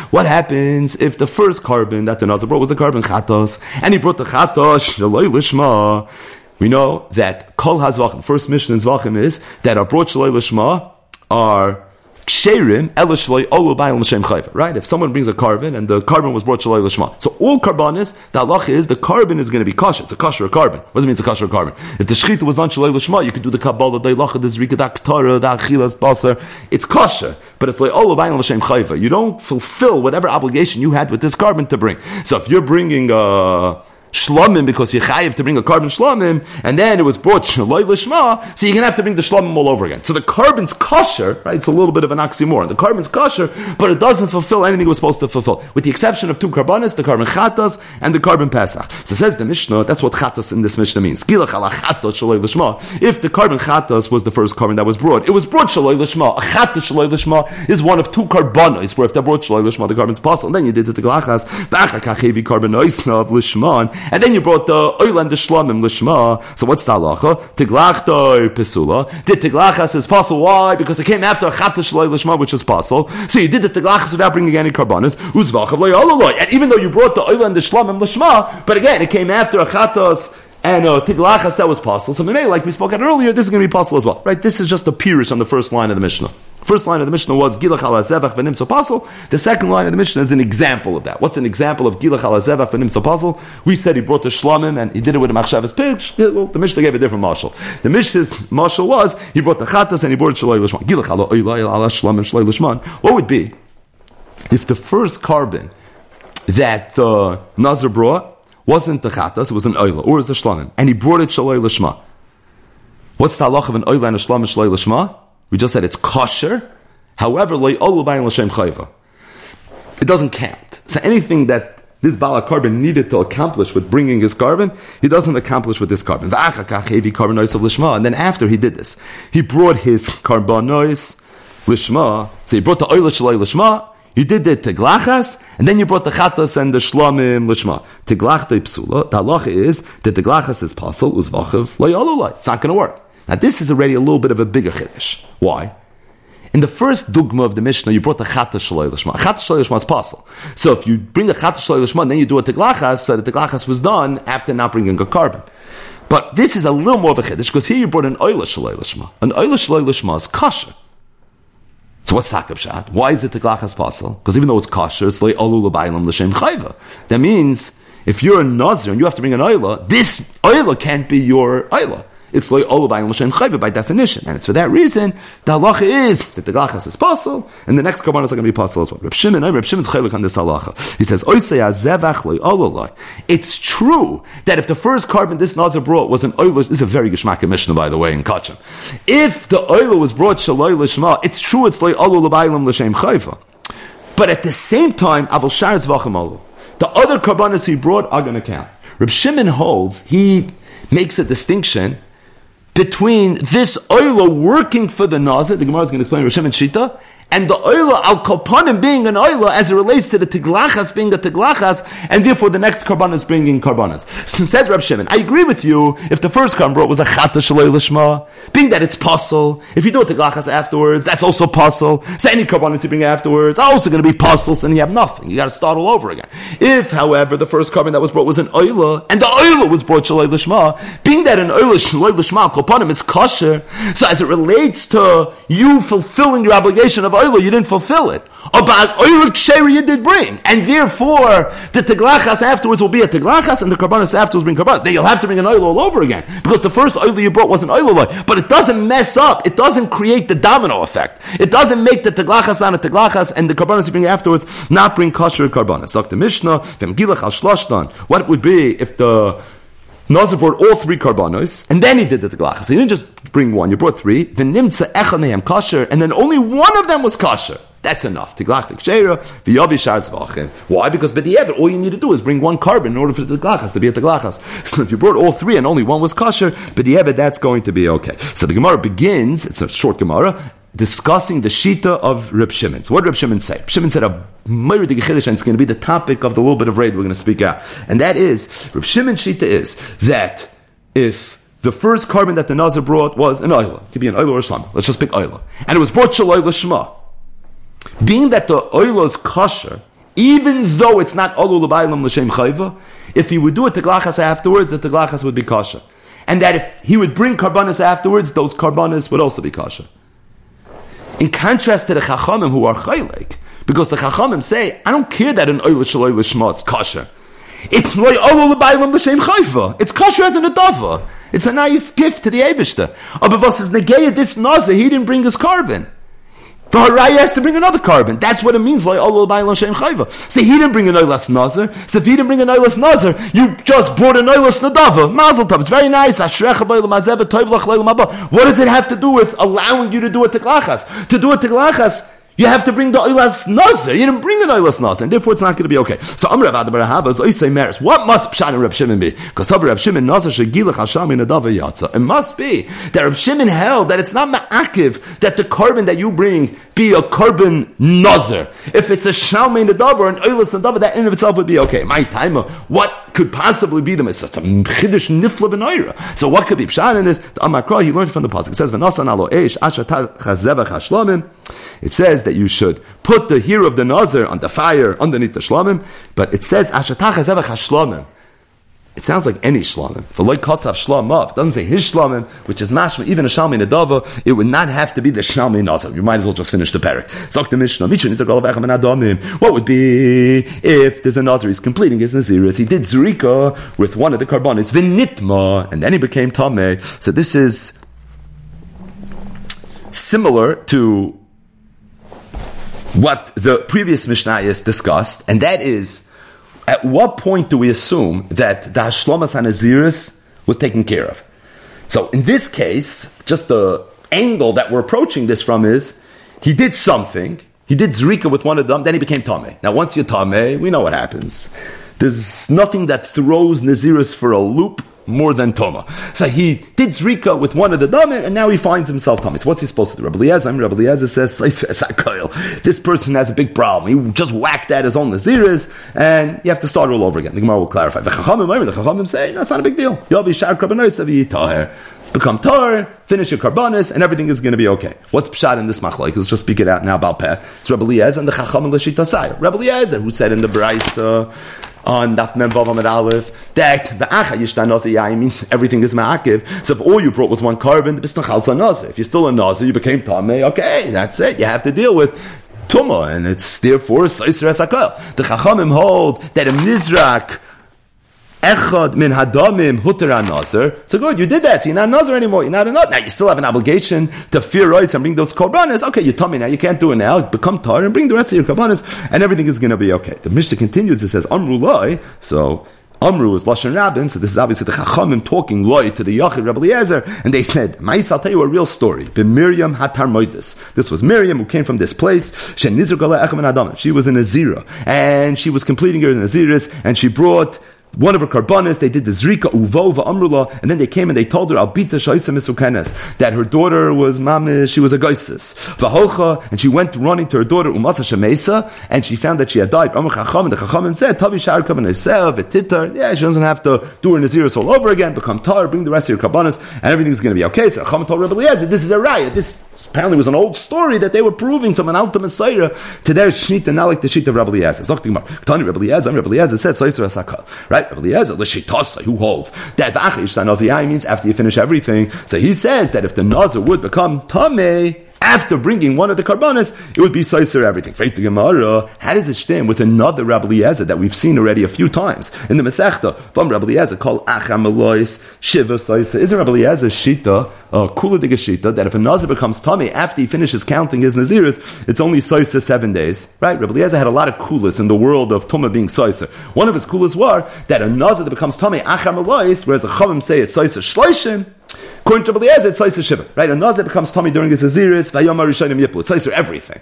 What happens if the first carbon that the nazar brought was the carbon chatos, and he brought the chatos shaloi lishma? We know that kol hazvachim. First mission in zvachim is that are brought shaloi lishma are ksherim elishloy olu bayil l'shem chayva. Right? If someone brings a carbon and the carbon was brought shaloi l'shma, so all carbonis, the halacha is the carbon is going to be kosher. It's a kosher carbon. What does it mean? It's a kosher carbon. If the shechita was on shaloi l'shma, you could do the kabbalah, the ilacha, the zrika, the aktara, the achilas basar. It's kosher, but it's like olu bayil l'shem chayva. You don't fulfill whatever obligation you had with this carbon to bring. So if you're bringing uh shlomim because you chayiv to bring a carbon shlomim, and then it was brought shaloi lishma, so you're gonna have to bring the shlomim all over again. So the carbon's kosher, right? It's a little bit of an oxymoron. The carbon's kosher, but it doesn't fulfill anything it was supposed to fulfill, with the exception of two carbonis, the carbon chatas and the carbon pesach. So says the Mishnah, that's what chatas in this Mishnah means. Lishma. If the carbon chatas was the first carbon that was brought, it was brought shaloi lishma. A chatas shaloi lishma is one of two carbonis, where if they brought shaloi lishma, the carbon's possible. And then you did it to glachas, carbonois of lishman, and then you brought the oil and the shlamim lishma. So what's the halacha? Tiglachto pesula. Did tiglachas is possible? Why? Because it came after a chat shaloi lishma, which is possible. So you did the tiglachas without bringing any karbanis. Uzvachav And even though you brought the oil and the shlamim lishma, but again, it came after a chatos and uh, tiglachas that was possible. So maybe, like we spoke about earlier, this is going to be possible as well, right? This is just a pirish on the first line of the Mishnah. First line of the Mishnah was Gilach al Azevach v'nim apostle. The second line of the Mishnah is an example of that. What's an example of Gilach al Azevach v'nim apostle? We said he brought the Shlomim and he did it with a Machshavas pig. Well, the Mishnah gave a different marshal. The Mishnah's marshal was he brought the Chatas and he brought Shaloi Lishman. Gilach al Shlomim Shaloi Lishman. What would be if the first carbon that uh, Nazar brought wasn't the Chatas, it was an Oila, or it was the Shlomim, and he brought it Shaloi Lishma. What's the halach of an Oila and a Shlomim Shaloi Lishma? We just said it's kosher. However, it doesn't count. So anything that this Bala carbon needed to accomplish with bringing his carbon, he doesn't accomplish with this carbon. And then after he did this, he brought his carbonois lishma. So he brought the oil lishma. You did the teglachas, and then you brought the chatas and the shlamim lishma. Teglachta psula. The halacha is that teglachas is pasul uzvachiv loyalulai. It's not going to work. Now, this is already a little bit of a bigger chiddush. Why? In the first dogma of the Mishnah, you brought the chata shaloi lishma. Chata shaloi lishma is possible. So if you bring the chata shaloi lishma, then you do a teglachas, so the teglachas was done after not bringing a carbon. But this is a little more of a chiddush, because here you brought an oila shaloi lishma. An oila shaloi lishma is kosher. So what's takab shat? Why is it teglachas possible? Because even though it's kosher, it's like olu l'baylam l'shem chayva. That means, if you're a nazir and you have to bring an oila, this oila can't be your oila it's loy olabayim l'shem by definition, and it's for that reason the halacha is that the galachas is possible, and the next korbanos are going to be possible as well. Reb Shimon, oh, Reb Shimon's chaylik on this halacha. He says. It's true that if the first carbon this nazar brought was an oil, this is a very geshmak mishnah by the way in Kachem. If the oil was brought shaloi l'shma, it's true it's loy olabayim l'shem chayva. But at the same time, avol shar The other karbanos he brought are going to count. Reb Shimon holds he makes a distinction between this oila working for the nazir, the Gemara is going to explain Rashem and Shita, and the oila al kopanim being an oila as it relates to the tiglachas being a tiglachas, and therefore the next karban is bringing karbanas. So says Rab Shimon, I agree with you if the first karban brought was a chata lishma, being that it's puzzle. If you do a tiglachas afterwards, that's also puzzle. So any karbanas you bring afterwards are also going to be puzzles, and you have nothing. You got to start all over again. If, however, the first karban that was brought was an oila, and the oila was brought shaloi lishma, being that an oila shaloi lishma kopanim is kosher, so as it relates to you fulfilling your obligation of oila, you didn't fulfill it. About oila ksher you did bring, and therefore the teglachas afterwards will be a teglachas, and the karbanas afterwards bring karbanas. Then you'll have to bring an oil all over again because the first oil you brought was an oil oil, but it doesn't mess up. It doesn't create the domino effect. It doesn't make the teglachas not a teglachas, and the karbanas you bring afterwards not bring kosher karbanas. Like the Mishnah, the Megilach al Shloshtan. What would be if the Nazir brought all three karbanos, and then he did the teglachas. He didn't just bring one; you brought three. The nimtza echad kosher, and then only one of them was kosher. That's enough. Why? Because b'di'evet, all you need to do is bring one carbon in order for the teglachas to be a teglachas. So if you brought all three and only one was kosher, b'di'evet, that's going to be okay. So the Gemara begins. It's a short Gemara discussing the shita of Reb Shimon. So what did Reb Shimon say? Reb Shimon said a Meir and it's going to be the topic of the little bit of raid we're going to speak out. And that is, Reb Shimon shita is that if the first carbon that the Nazir brought was an oila, it could be an oila or a. Let's just pick oila. And it was brought shaloi l'shma. Being that the oila is kosher, even though it's not olu l'baylam l'shem chayva, if he would do a teglachas afterwards, the teglachas would be kosher. And that if he would bring karbanis afterwards, those karbanis would also be kosher. In contrast to the Chachamim who are chaylik, because the Chachamim say, I don't care that an oilish shaloy lishma is kosher. It's loy olul l'baylam l'shem chayfa. It's kosher as an adava. It's a nice gift to the Eibishter. Aber was is negaya this nazir, he didn't bring his carbon. For Haraya has to bring another carbon. That's what it means, like Olul Ba'il Shem Chayva. So he didn't bring a Noilas Nazar. So if he didn't bring a Noilas Nazar, you just brought a Noilas Nadava. Mazel Tov. It's very nice. What does it have to do with allowing you to do a Tiklachas? To do a Tiklachas, you have to bring the oilas nazar. You didn't bring an oilas nazar, and therefore it's not going to be okay. So Amr Rav Adabar Havas Oisay Meres. What must Pshan Reb Shimon be? Because Reb Shimon nazar shegilach Hasham in Adava. It must be that Reb Shimon held that it's not ma'akiv that the carbon that you bring be a carbon nazar. If it's a shalme in the or an oilas the that in of itself would be okay. My timer. What could possibly be the mitzvah? chiddush nifla b'noira. So what could be Pshan in this? The Amakra he learned from the pasuk. It says v'nasan alo eish ashat chazevach hashlamim. It says that you should put the hero of the Nazir on the fire underneath the Shlamim, but it says Ashatach Shlamim. It sounds like any shlamim. For like kasav shlam it doesn't say his shlamim, which is mashma, even a shalmi nedava, it would not have to be the shalmi nazar. You might as well just finish the parak. Zok the mishnah, What would be if there's a nazar, he's completing his naziris, he did zrika with one of the carbonis, vinitma, and then he became tameh. So this is similar to what the previous Mishnah is discussed, and that is at what point do we assume that the Hashlomas Hanaziris was taken care of? So in this case, just the angle that we're approaching this from is he did something, he did Zrika with one of them, then he became Tame. Now once you're Tame, we know what happens. There's nothing that throws Naziris for a loop more than Toma. So he did Zrika with one of the Damim, and now he finds himself Toma. So what's he supposed to do? Rabbi Eliezer, Rabbi Eliezer says, ah, this person has a big problem. He just whacked at his own Naziris, and you have to start all over again. The Gemara will clarify. The Chachamim, the Chachamim say, no, it's not a big deal. You'll be Shar become tar, finish your carbonis, and everything is going to be okay. What's pshat in this machlok? Let's just speak it out now about peh. It's Rabbi Eliezer and the Chacham and L'shitasai. Rabbi Eliezer, who said in the Brisa, on Daf Mem Vav Amid Aleph that the Acha Yishtan Nazi Yai means everything is Ma'akiv. So if all you brought was one carbon, the Bisnachal Nazi. If you're still a Nazi, you became Tameh, okay, that's it. You have to deal with Tuma, and it's therefore Saisra Sakal. The Chachamim hold that a Mizrak echad min hadamim nazar. So good, you did that. So you're not nazar anymore. You're not a nazar. Now you still have an obligation to fear rois and bring those korbanos. Okay, you tell me now. You can't do it now. Become tar and bring the rest of your korbanos, and everything is going to be okay. The Mishnah continues. It says amrulai. So Amru is Lashon Rabbim, so this is obviously the Chachamim talking loy to the Yachid Rabbi Eliezer, and they said, Mais, I'll tell you a real story. The Miriam Hatar Moitis. This was Miriam who came from this place. She was in Azira, and she was completing her in Naziris, and she brought one of her karbanis, they did the zrika uvova amrula, and then they came and they told her albita misukenes that her daughter was mamish, she was a geisis vahocha, and she went running to her daughter umasa shemesa, and she found that she had died. Amr chacham, and the chachamim said tavi shar v'titar. Yeah, she doesn't have to do her naziris all over again, become tar, bring the rest of your karbanis, and everything's going to be okay. So chacham told Rabbi Eliezer, this is a riot. This apparently it was an old story that they were proving from an Alta Messiah to their Shnita, not like the Sheet of Rabbi Eliezer. Ktani Rabbi Eliezer, Rabbi Eliezer says, Soiser Asakal. Right? Rabbi Eliezer, L'shitasa, who holds that the Achish Naziyai means after you finish everything. So he says that if the Nazir would become Tameh, after bringing one of the carbonas, it would be Saiser everything. the Gemara, how does it stand with another Rabbi Eliezer that we've seen already a few times in the Masechta? From Rabbi Eliezer called Acham Elois, Shiva Saiser. Isn't Rabbi Eliezer Shita, uh, Kula de that if a Nazir becomes tummy after he finishes counting his Naziris, it's only Saiser seven days? Right? Rabbi Eliezer had a lot of kulas in the world of Tumah being Saiser. One of his kulas were that a Nazir that becomes tummy, Acham Elois, whereas the Chavim say it's Saiser Shloishim, According to Eliezer, it's Tzaiser Shiva. Right? A Nazir becomes Tommy during his Aziris, Vayomar Rishonim Yiplu. It's Tzaiser everything.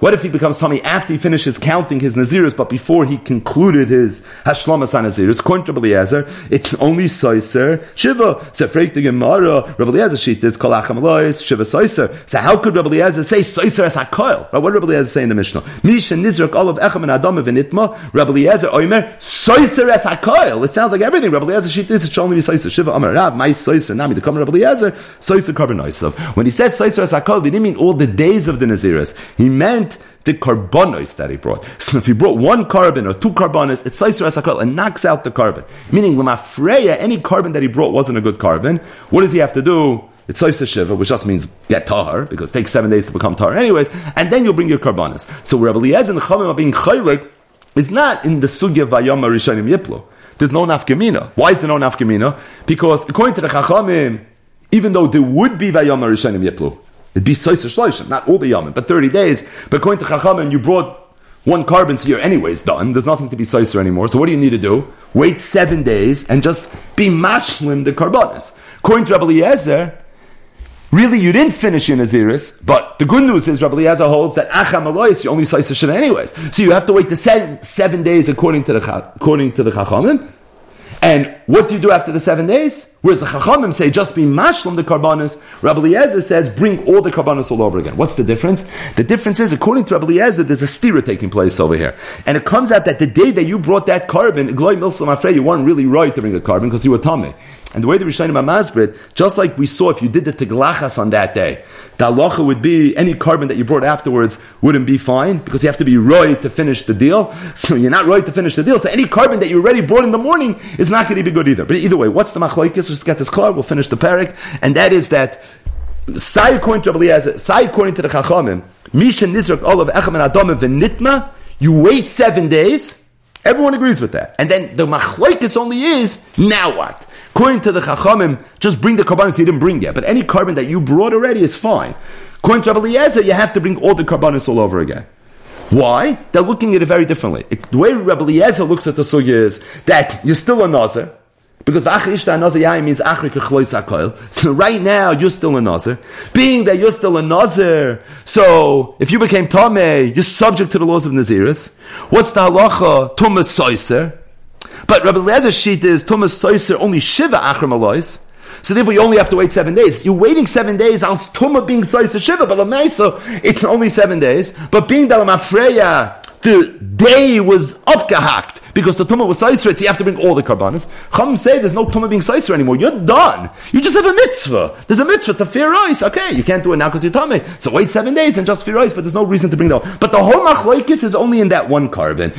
What if he becomes Tommy after he finishes counting his Naziris, but before he concluded his Hashlamas on Naziris? According to Eliezer, it's only Soiser Shiva. So Freik the Gemara, Rabbi Eliezer sheet is Kolacham Lois, Shiva Soiser. So how could Rabbi say Soiser as Hakoil? Right? What did Rabbi say in the Mishnah? Misha Nizrak Olav Echem and Adam Vinitma, Rabbi Eliezer Oimer, Soiser as Hakoil. It sounds like everything. Rabbi Eliezer sheet is, it should only be Soiser. Shiva Amar Rav, my Soiser, Nami, the Kamar Rabbi Eliezer, Soiser Karbanaisav. When he said Soiser as Hakoil, he didn't mean all the days of the Naziris. He meant the carbonos that he brought. So if he brought one carbon or two carbonos, it's Saisra Asakal and knocks out the carbon. Meaning, Lamafreya, any carbon that he brought wasn't a good carbon. What does he have to do? It's Soisa Shiva, which just means get tahar, because it takes seven days to become tahar anyways, and then you'll bring your karbanas. So Rabbi Eliezer and Chachamim are being chaylik is not in the sugya vayama rishonim yiplo. There's no nafkamina. Why is there no nafkamina? Because according to the Chachamim, even though there would be vayama rishonim yiplo, it'd be soisa not all the yamim, but 30 days. But according to Chachamim, you brought one carbon you're anyways done. There's nothing to be soiser anymore. So what do you need to do? Wait seven days and just be mashlim the carbonas. According to Rabbi Eliezer, really you didn't finish your Naziris, but the good news is Rabbi Eliezer holds that Acham Alois, you only soiser shit anyways. So you have to wait the seven, seven days according to the, according to the Chachamim. And what do you do after the seven days? Whereas the Chachamim say just be mashlam the karbanis, Rabbi Eliezer says bring all the karbanis all over again. What's the difference? The difference is, according to Rabbi Eliezer, there's a stira taking place over here. And it comes out that the day that you brought that carbon, Gloy Milsam Afrei, you weren't really right to bring the carbon because you were tummy. And the way the Rishonim Amazbrit, just like we saw if you did the Tiglachas on that day, the halacha would be any carbon that you brought afterwards wouldn't be fine because you have to be right to finish the deal. So you're not right to finish the deal. So any carbon that you already brought in the morning is not going to be good either. But either way, what's the machlokes? Let's get this clear. We'll finish the parak, and that is that. Sai according to Sai according to the Chachamim, Misha Nizrak Olav Echem and Adamim V'nitma, you wait seven days, everyone agrees with that. And then the machlokes only is, now what? According to the Chachamim, just bring the karbanis you didn't bring yet. But any carbon that you brought already is fine. According to Rabbi Eliezer, you have to bring all the karbanis all over again. Why? They're looking at it very differently. The way Rabbi Eliezer looks at the sugya is that you're still a nazir, because v'achar nazir yai means achri kechlois So right now you're still a nazir. Being that you're still a nazir, so if you became tameh, you're subject to the laws of naziris. What's the halacha? Tumas soiser. But Rabbi Eliezer sheet is Thomas Soiser only Shiva Achram Alois. So therefore, you only have to wait seven days. You're waiting seven days on Tuma being Soiser Shiva, but Lamaisa, it's only seven days. But being Dalam Afreya, the day was upgehakt because the tumah was saiser, you have to bring all the karbanas. Chum say there's no tumah being saiser anymore. You're done. You just have a mitzvah. There's a mitzvah to fear ice. Okay, you can't do it now because you're tummy. So wait seven days and just fear ice, but there's no reason to bring the. But the whole machlokes is only in that one carbon.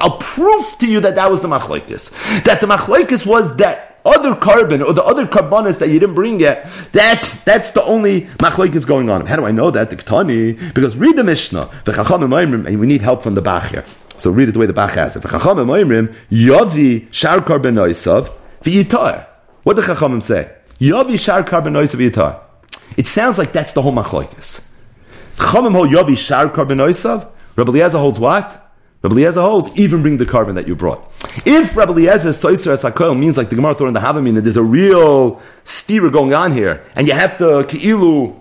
I'll prove to you that that was the machlokes. That the machlokes was that other carbon or the other carbonas that you didn't bring yet, that's that's the only machloik is going on. How do I know that? The Ketani, because read the Mishnah, the Chachamim and we need help from the Bach here. So read it the way the Bach has it. The Chachamim Yavi Shar Karbonoisav V'yitar. What the Chachamim say? Yavi Shar Karbonoisav V'yitar. It sounds like that's the whole machloikas. Chachamim hold Yavi Shar Karbonoisav. Rabbi Eliezer holds what? Rabbi Eliezer holds, even bring the carbon that you brought. If Rabbi Eliezer Soiser Sakoil means like the Gemara Torah in the Havamin, that there's a real steer going on here, and you have to Ki'ilu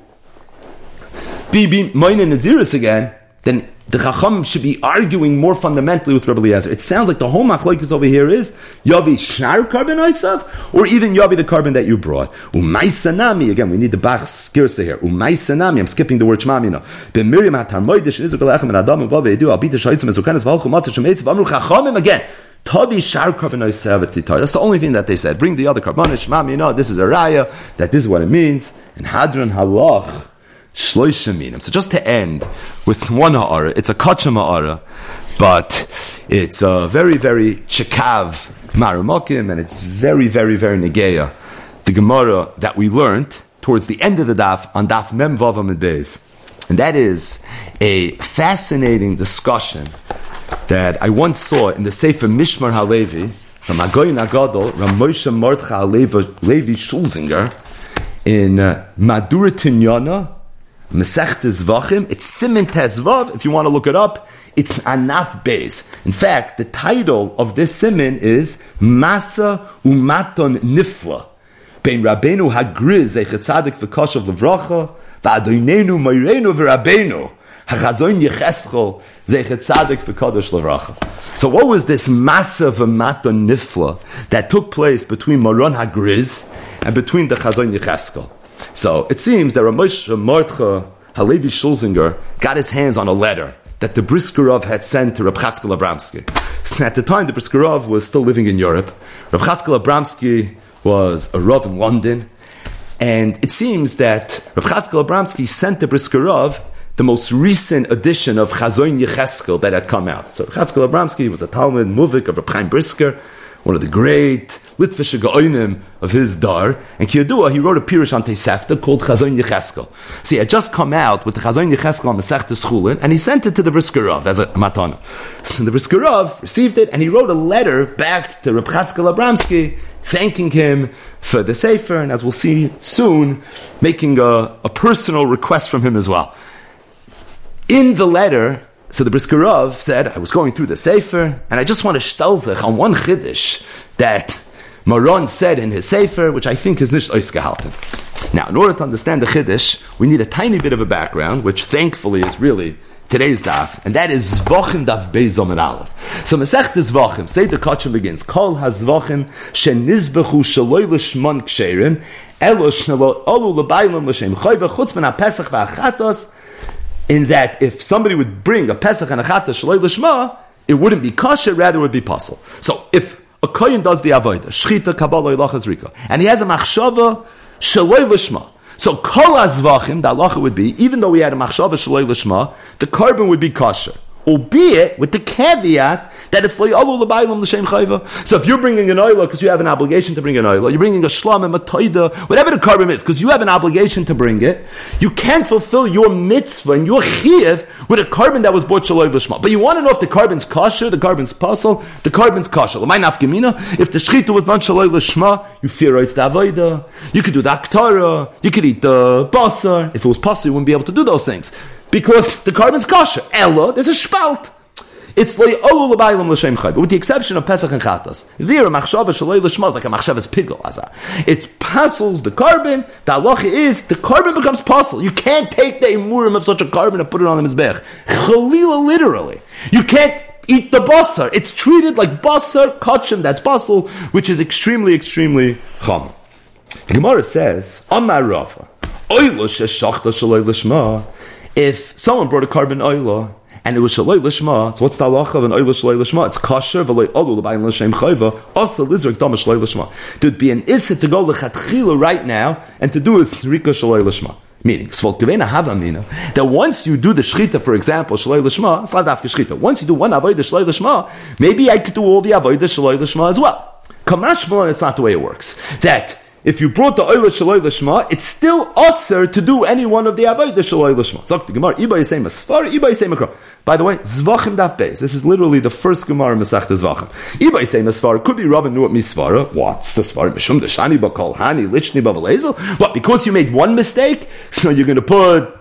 be, be Moine Naziris again, then the Chacham should be arguing more fundamentally with Rabbi Eliezer. It sounds like the whole machlokes over here is Yavi Shar carbon Oisav, or even Yavi the carbon that you brought. Umaisanami, again, we need the Bach skirsa here. Umaisanami, I'm skipping the word Shmamina. Ben Miriam Hatar Moidish, Israel Echem, and Adam, and Bava, Edu, Albita Shaitzim, Ezukanis, Valchu, Matzah, Shemeisiv, Amru Chachamim, again. Tavi shar That's the only thing that they said. Bring the other carbon, Shmam, you know, this is a raya, that this is what it means. And Hadron Halach, Shloishaminim. So just to end with one ha'ara, it's a kacham ha'ara, but it's a very, very chikav maramokim, and it's very, very, very negeya. The Gemara that we learned towards the end of the daf on daf mem vavam beis. And that is a fascinating discussion that I once saw in the Sefer Mishmar Halevi from Agoyin Agadol, Ramosha Mordcha Levi Schulzinger, in uh, Madura Tinyana, Mesechtes. It's Simin Tezvav. If you want to look it up, it's Anaf Beis. In fact, the title of this Simin is Masa Umaton Nifla. Ben Rabbeinu Hagriz Zeichet Tzadik V'Koshav Levracha V'Adoinenu Moirenu V'Rabbeinu Hachazoin Yechescho Zeichet Tzadik V'Kodesh Levracha. So what was this massive Umaton Nifla that took place between Moron Hagriz and between the Chazon Yecheskel? So it seems that Ramosh Mordcha Halevi Schulzinger got his hands on a letter that the Briskerov had sent to Reb Chatzkel Abramsky. At the time, the Briskerov was still living in Europe. Reb Chatzkel Abramsky was a Rav in London. And it seems that Reb Chatzkel Abramsky sent the Briskerov the most recent edition of Chazoin Yecheskel that had come out. So Chatzkel Abramsky was a Talmud Muvik of Reb Chaim Brisker, one of the great Litvish Gaonim of his dar, and Kiyadua, he wrote a Pirush on Tosefta called Chazon Yecheskel. So he had just come out with the Chazon Yecheskel on the Sechta Schulin, and he sent it to the Briskerov as a matana. So the Briskerov received it, and he wrote a letter back to Reb Chatzkel Abramsky, thanking him for the Sefer, and as we'll see soon, making a, a personal request from him as well. In the letter, so the Briskerov said, I was going through the Sefer, and I just want to shtelzech on one chiddush that Maron said in his Sefer, which I think is nicht gehalten. Now, in order to understand the chiddush, we need a tiny bit of a background, which thankfully is really today's daf, and that is Zvachim daf Beis Omer Aleph. So Masech say the Kachem begins, Kol HaZvachim shenizbechu shaloi l'shmon ksherin, elo shnelo olu l'baylam l'shem choyve chutz ben ha-pesach v'achatos, in that if somebody would bring a pesach and a chatos shaloi l'shma, it wouldn't be kosher, rather it would be puzzle. So if a kohen does the avodah, shchita, kabbalah, ilachas, rika, and he has a machshava, shaloi l'shma, so kol azvachim, the halacha would be, even though we had a machshava shaloi l'shma, the carbon would be kosher albeit with the caveat that it's like alu l'baylam l'shem chayva. So if you're bringing an oila because you have an obligation to bring an oila, you're bringing a shlam and matoida, whatever the carbon is, because you have an obligation to bring it, you can't fulfill your mitzvah and your chiv with a carbon that was bought shaloi l'shma. But you want to know if the carbon's kosher, the carbon's puzzle, the carbon's kosher. L'may nafgemina, if the shchita was not shaloi l'shma, you fear the avoida, you could do the aktara, you could eat the basar. If it was possible, you wouldn't be able to do those things because the carbon's kosher. Ella, there's a spalt. It's like olu l'baylam l'shem chay, but with the exception of Pesach and Chatas. There, a machshava shaloi l'shma like a machshava's pigel. It passes the carbon. The halacha is the carbon becomes puzzle. You can't take the imurim of such a carbon and put it on the mizbech. Chalila, literally, you can't eat the basar. It's treated like basar kachim. That's basal, which is extremely, extremely chum. The Gemara says, "Amar Rafa, oila sheshachta shaloi l'shma." if someone brought a carbon oila and it was shaloi lishma, so what's the halacha of an oila shaloi lishma? It's kosher v'loi olu l'bayin l'shem chayva, also lizrik dama shaloi lishma. There'd be an issa to go lechatchila right now and to do a srika shaloi lishma. Meaning, that once you do the shchita, for example, shaloi lishma, shchita. Once you do one avodah shaloi lishma, maybe I could do all the avodah shaloi lishma as well. Kamash it's not the way it works. That if you brought the Oila Shaloi Lishma, it's still usher to do any one of the Avodah Shaloi Lishma. Zok the Gemara, Iba Yisei Masfar, Iba Yisei Makro. By the way, Zvachim Daf Beis. This is literally the first Gemara in Masach Zvachim. Iba Yisei Masfar, could be Rabban Nuat Misvara. What's the Svar? Mishum Deshani Bakal Hani, Lichni ba Bavalezel. What, because you made one mistake, so you're going to put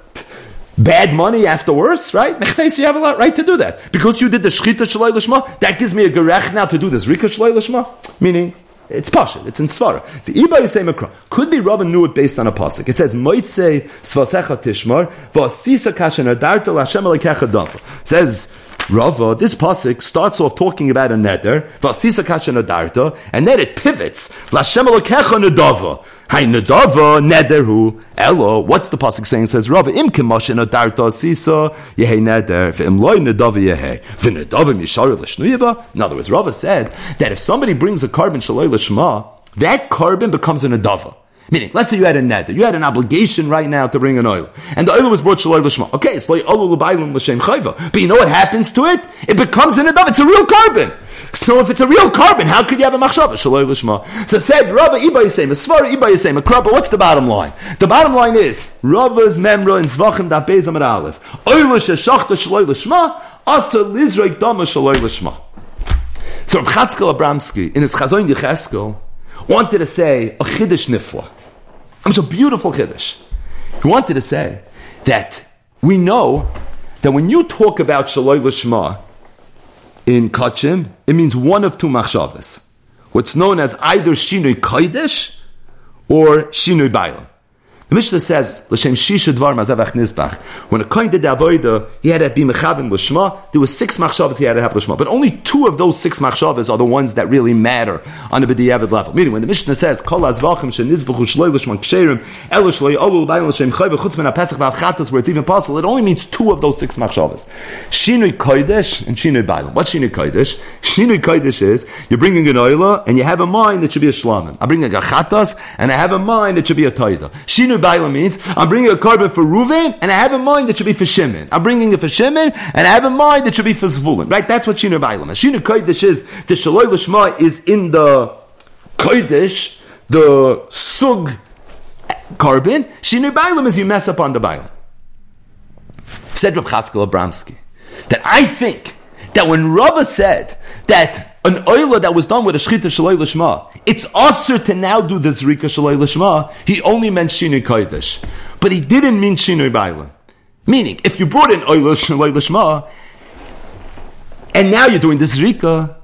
bad money after worse, right? You have a lot right to do that. Because you did the Shchita Shaloi Lishma, that gives me a gerech now to do this Rika Shaloi Lishma. Meaning, it's Pashit, it's in Svara. The Iba is Makra. Could be Rabban knew it based on a pasuk. It says, Moitse Svasecha Tishmar, Vasisa Kashan Adarta Lashem Alikecha Dafa. Says, Rava, this pasuk starts off talking about a neder, vasisa kasha nadarta, and then it pivots, lashem alokecha nadava. Hay nadava nederhu elo. What's the pasuk saying? It says Rava im kemasha nadarta sisa yehei neder v'im loy nadava yehei v'nadava mishar l'shnuyeva. In other words, Rava said that if somebody brings a carbon shaloi l'shma, that carbon becomes a nadava. Meaning, let's say you had a net, you had an obligation right now to bring an oil, and the oil was brought shaloi l'shma. Okay, it's like olu l'baylim l'shem chayva. But you know what happens to it? It becomes an adav. It's a real carbon. So if it's a real carbon, how could you have a machshava shaloi l'shma? So said Rava Iba Yisem, Svara Iba Yisem, But What's the bottom line? The bottom line is Rava's memra in Zvachim da Amar Aleph. Oil sheshachta shaloi l'shma, asa lizrek dama shaloi l'shma. So Chatzkel Abramsky in his Chazon Yecheskel wanted to say a chiddush nifla. I mean, it's a beautiful chiddush. He wanted to say that we know that when you talk about shaloi l'shma in kachim, it means one of two machshavas. What's known as either shinui kodesh or shinui baylam. The Mishnah says, L'shem shisha dvar mazavach nizbach. When a kohen did the avodah, he had to be mechavim l'shma. There were six machshavas he had to have l'shma. But only two of those six machshavas are the ones that really matter on the b'diavad level. Meaning, when the Mishnah says, kol azvachim shenizbachu shloi l'shma ksherim, elo shloi olu l'bayim l'shem chayv chutz min ha-pesach v'avchatas, where it's even possible, it only means two of those six machshavas. Shinui kodesh and shinui bayim. What shinui kodesh? Shinui kodesh is, you're bringing an oila, and you have a mind that should be a shlamim. I bring a chatas, and I have a mind that should be a taida. Shinui Shinu Bailam means I'm bringing a carbon for Ruven, and I have in mind it should be for Shimon. I'm bringing it for Shimon, and I have in mind it should be for Zvulun. Right? That's what Shinu Bailam is. Shinu Kodesh is the Shaloi Lishma is in the Kodesh, the Sug carbon. Shinu Bailam is you mess up on the Bailam. Said Rav Chatzkel Abramsky that I think that when Rava said that an oila that was done with a shchita shaloi lishma, it's also to now do the zrika shaloi lishma. He only meant shinui kodesh, but he didn't mean shinui bailam. Meaning, if you brought in oila shaloi lishma, and now you're doing the zrika,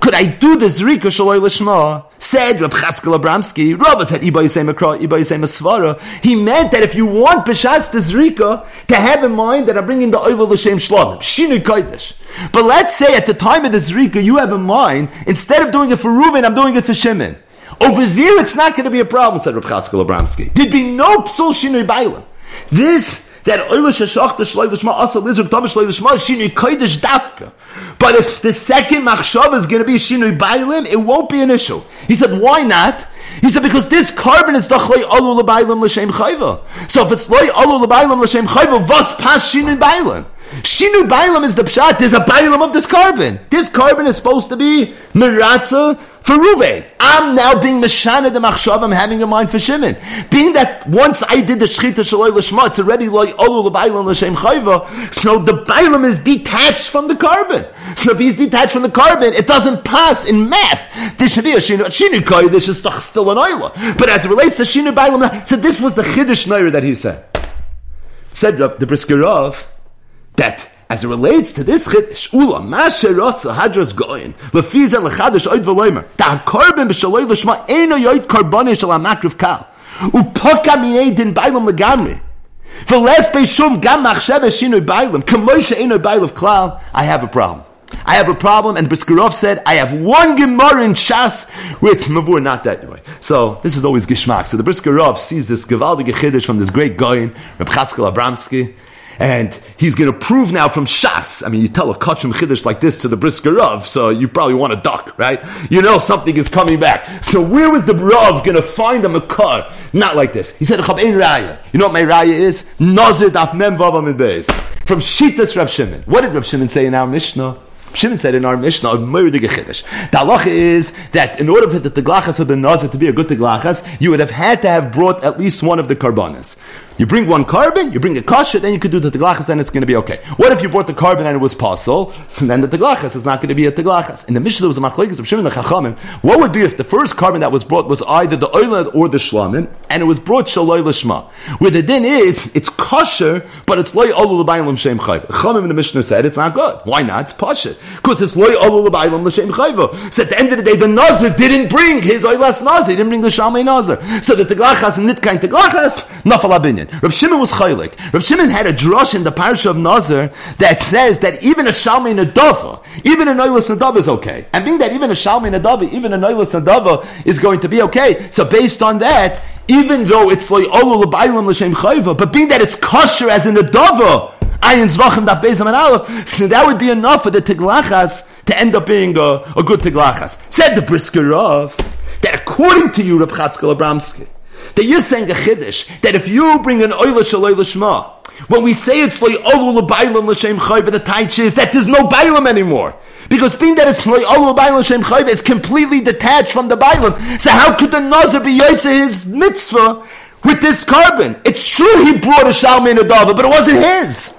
could I do the zrika shaloi lishma? Said Rab Chatzkel Abramsky, Rava said Iba Yisem Akra, Iba Yisem. He meant that if you want B'shas the zrika, to have in mind that I'm bringing the oil l'shem shlomim, shinui kodesh. But let's say at the time of the zrika, you have in mind, instead of doing it for Reuben, I'm doing it for Shimon. Over there, it's not going to be a problem, said Rab Chatzkel Abramsky. There'd be no psul shinui bailam. This that oilish hashach the shloy l'shma asa lizuk tav shloy l'shma shinui dafka. But if the second machshav is going to be shinui bailim, it won't be an issue. He said, why not? He said because this carbon is dachloi alu l'bailim l'shem chayva. So if it's loy alu l'bailim l'shem chayva, vos pas shinui bailim. Shinu bailam is the pshat. There's a bailam of this carbon. This carbon is supposed to be miratza for Ruvain. I'm now being Meshana the Machshav, I'm having a mind for Shimon. Being that once I did the Shechita Shaloi Lashma, it's already like Olu L'Bailam L'Shem Chayva, so the Bailam is detached from the carbon. So if he's detached from the carbon, it doesn't pass in math. This should be a Shinu, Shinu this is still an Oila. But as it relates to Shinu Bailam, so this was the Chiddush Nair that he said. Said the Briskerov, that as it relates to this chiddush, ula masherotza hadras goyin lefiza lechadash oid v'loimer da korban b'shaloi l'shma eno yoid korbani shal amakriv kal upoka minei din bailam legamri v'les beishum gam machshev eshinoi bailam kamoisha eno bailav klal I have a problem I have a problem, and Briskerov said, I have one Gemara in Shas it's Mavur, not that way. So, this is always Gishmak. So the Briskerov sees this Gavaldi Chiddush from this great guy, Reb Chatzkel Abramsky, and he's going to prove now from Shas. I mean, you tell a Kachim Chiddush like this to the brisker Rav, so you probably want to duck, right? You know something is coming back. So where was the Rav going to find a Makar? Not like this. He said, Raya. You know what my Raya is? Nazir daf mem From Shitas Rav Shimon. What did Rav Shimon say in our Mishnah? Shimon said in our Mishnah, The halacha is that in order for the teglachas of the nazir to be a good teglachas, you would have had to have brought at least one of the karbanas. You bring one carbon, you bring a kasha, then you could do the teglachas, then it's going to be okay. What if you brought the carbon and it was possible? So then the teglachas is not going to be a teglachas. In the Mishnah, there was a machlekes of Shimon the Chachamim. What would be if the first carbon that was brought was either the oilad or the shlamim, and it was brought shaloi l'shma? Where the din is, it's kosher, but it's loy olu l'bayim shem chayva. Chachamim in the Mishnah said it's not good. Why not? It's pasha. Because it's loy olu l'bayim l'shem chayva. So at the end of the day, the nazir didn't bring his oilas nazir, he didn't bring the shalmei nazir. So the teglachas and nitkain teglachas, nafal. Rav Shimon was chaylik. Rav Shimon had a drush in the parsha of Nazar that says that even a shalmei nadava, even a noilas nadava is okay. And being that even a shalmei nadava, even a noilas nadava is going to be okay. So based on that, even though it's like olu l'baylam l'shem chayva, but being that it's kosher as a nadava, ayin zvachim that bezam and aleph, so that would be enough for the tiglachas to end up being a, a good tiglachas. Said the brisker of that according to you, Reb Chatzkel Abramsky, that you're saying a chiddush that if you bring an oila shaloi l'shma, when we say it's loy olu l'bailam l'shem chayv, the taich is that there's no bailam anymore. Because being that it's loy olu l'bailam l'shem chayv, it's completely detached from the bailam. So how could the nazir be yotze his mitzvah with this carbon? It's true he brought a shalmei adava, but it wasn't his.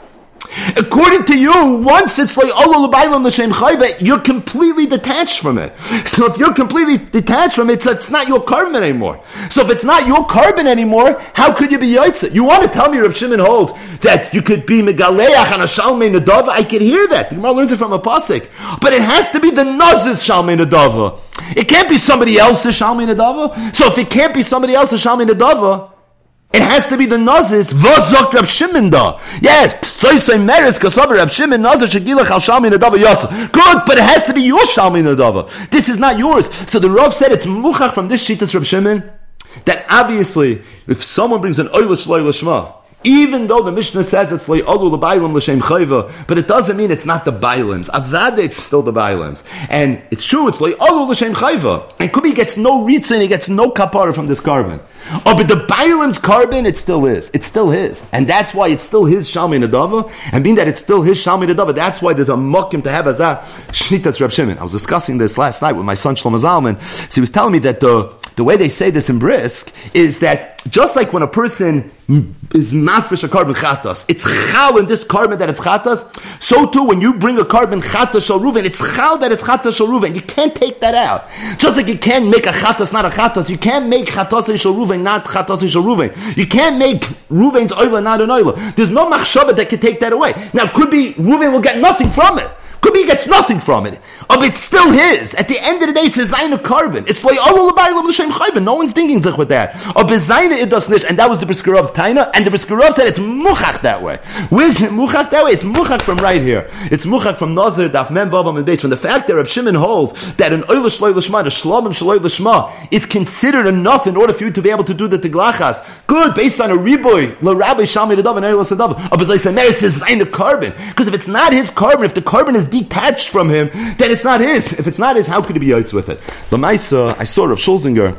According to you, once it's like Allah l'baylam l'shem chayva, you're completely detached from it. So if you're completely detached from it, it's, it's not your carbon anymore. So if it's not your carbon anymore, how could you be yaitza? You want to tell me, Rav Shimon holds that you could be megaleach and a shalmei nadava? I could hear that. The Gemara learns it from a pasuk, but it has to be the nazis shalmei nadava. It can't be somebody else's shalmei nadava. So if it can't be somebody else's shalmei nadava, it has to be the Nazis. Vozok Rav Shimon da. Yes, so say meres kasav Rav Shimon Nazir shagilach al shalmi nadava yatsa. Good, but it has to be your shalmi nadava. This is not yours. So the Rav said it's muchach from this shitas Rav Shimon that obviously if someone brings an oilish loy Even though the Mishnah says it's le'olu l'bailim l'shem chayva, but it doesn't mean it's not the bailims. Avada, it's still the bailims. And it's true, it's le'olu l'shem chayva. And Kubi gets no ritza and he gets no kapara from this carbon. Oh, but the bailim's carbon, it still is. It's still his. And that's why it's still his shalmi nadava. And being that it's still his shalmi nadava, that's why there's a mukim to have as a shnitas Reb Shimon. I was discussing this last night with my son Shlomo Zalman. So he was telling me that the, the way they say this in Brisk is that just like when a person is mafresh a carbon chatas, it's chal in this carbon that it's chatas. So too, when you bring a carbon chatas shal ruven, it's chal that it's chatas shal ruven. You can't take that out. Just like you can't make a chatas not a chatas, you can't make chatas shal ruven not chatas shal ruven. You can't make ruven's oila not an oila. There's no machshava that can take that away. Now, could be ruven will get nothing from it. Could be he gets nothing from it. But it's still his. At the end of the day, it's a carbon. It's like no one's thinking zich with that. Oh, bezaina it does nicht, and that was the Briskerov's taina, and the Briskerov said it's muchach that way. Where's muchach that way? It's muchach from right here. It's muchach from Nazir daf mem vavam and. From the fact that Reb Shimon holds that an oil shloi l'shma, the shlom and shloi l'shma, is considered enough in order for you to be able to do the tiglachas. Good, based on a riboy, la rabbi shami the and oil sadav. Oh, but like Meir says zaina carbon, because if it's not his carbon, if the carbon is detached from him, then it's not his. If it's not his, how could he be yaitz with it? The Maisa, I saw Rav Schulzinger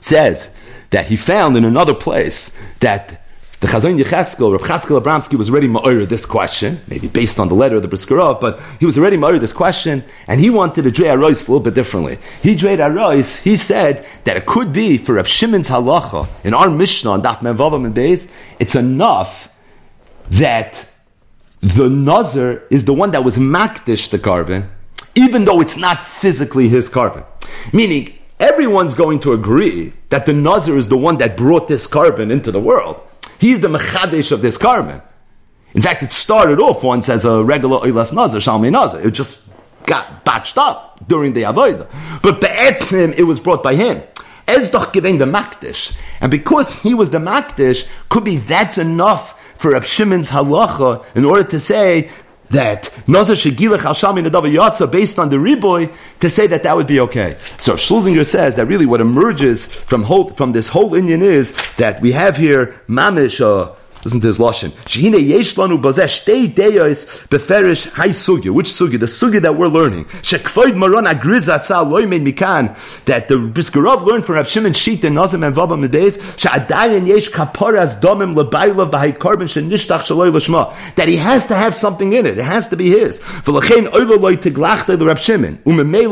says that he found in another place that the Chazon Yecheskel, Rav Chatzkel Abramsky was already ma'ir this question, maybe based on the letter of the Briskerov, but he was already ma'ir this question, and he wanted to dray Arois a little bit differently. He drayed Arois, he said that it could be for Rav Shimon's halacha, in our Mishnah on Daf Menvavam and Beis, it's enough that the Nazir is the one that was makdish the carbon, even though it's not physically his carbon. Meaning, everyone's going to agree that the Nazir is the one that brought this carbon into the world. He's the mechadesh of this carbon. In fact, it started off once as a regular Oilas Nazir, Shalmei Nazir. It just got batched up during the Avodah. But Be'etzim, it was brought by him. Ez doch the Makdish. And because he was the Makdish, could be that's enough for Rab Shimon's halacha in order to say that Nazar Shegilach Al Shami Nadav Yatza based on the Riboy to say that that would be okay. So Schulzinger says that really what emerges from whole, from this whole Indian is that we have here Mamish, uh, Listen to his lashon. Shehine yesh lanu shtei deyos beferish hay sugya. Which sugya? The sugya that we're learning. Shekfoid maron mikan. That the Briskerov learned from Rav Shimon Shita and Vabam Medeis. Sha'adayin yesh kaporas domim b'hay shenishtach l'shma. That he has to have something in it. It has to be his. V'lachein Rav Shimon.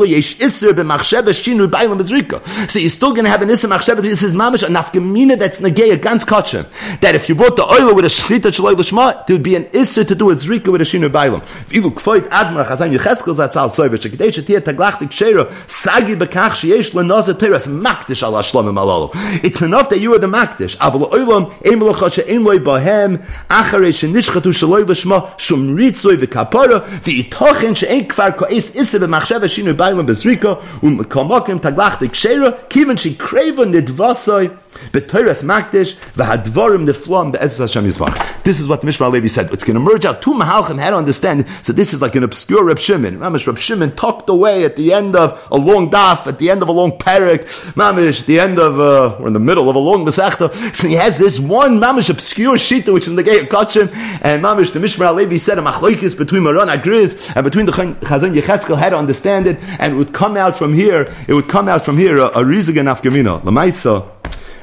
Yesh iser b'aylam. So you're still going to have an iser. This is mamish a nafgemina that's negeya ganz kachem. That if you brought the oil with a shchita shaloi l'shma, there would be an isser to do a zrika with a shinu bailam. If you look foit admar chazan yecheskel zatzal soiver shekidei shetia taglachtik shera sagi bekach sheyesh lenazer teres makdish ala shlomim alalo. It's enough that you are the makdish. Aval oilam eim she'en loy bahem acharei shenishchatu shaloi l'shma shum ritzoi v'kapara v'itochen she'en kfar ko'es isser b'machshev shinu bailam bezrika um kamokim taglachtik shera kiven she nidvasoi B'toiras makdish v'hadvarim neflam be'ezvus Hashem Yisbach. This is what the Mishmar Levi said. It's going to merge out two mahalchim how to understand. So this is like an obscure Reb Shimon. Mamish Reb Shimon tucked away at the end of a long daf, at the end of a long parak. Mamish, the end of uh, or in the middle of a long masechta. So he has this one mamish obscure shita which is in the gate of Kachim, and mamish the Mishmar Levi said a machlokes between Maran Agriz and between the Chazon Yecheskel had to understand it, and it would come out from here. It would come out from here a, a rizigan afgamina. Lamaisa.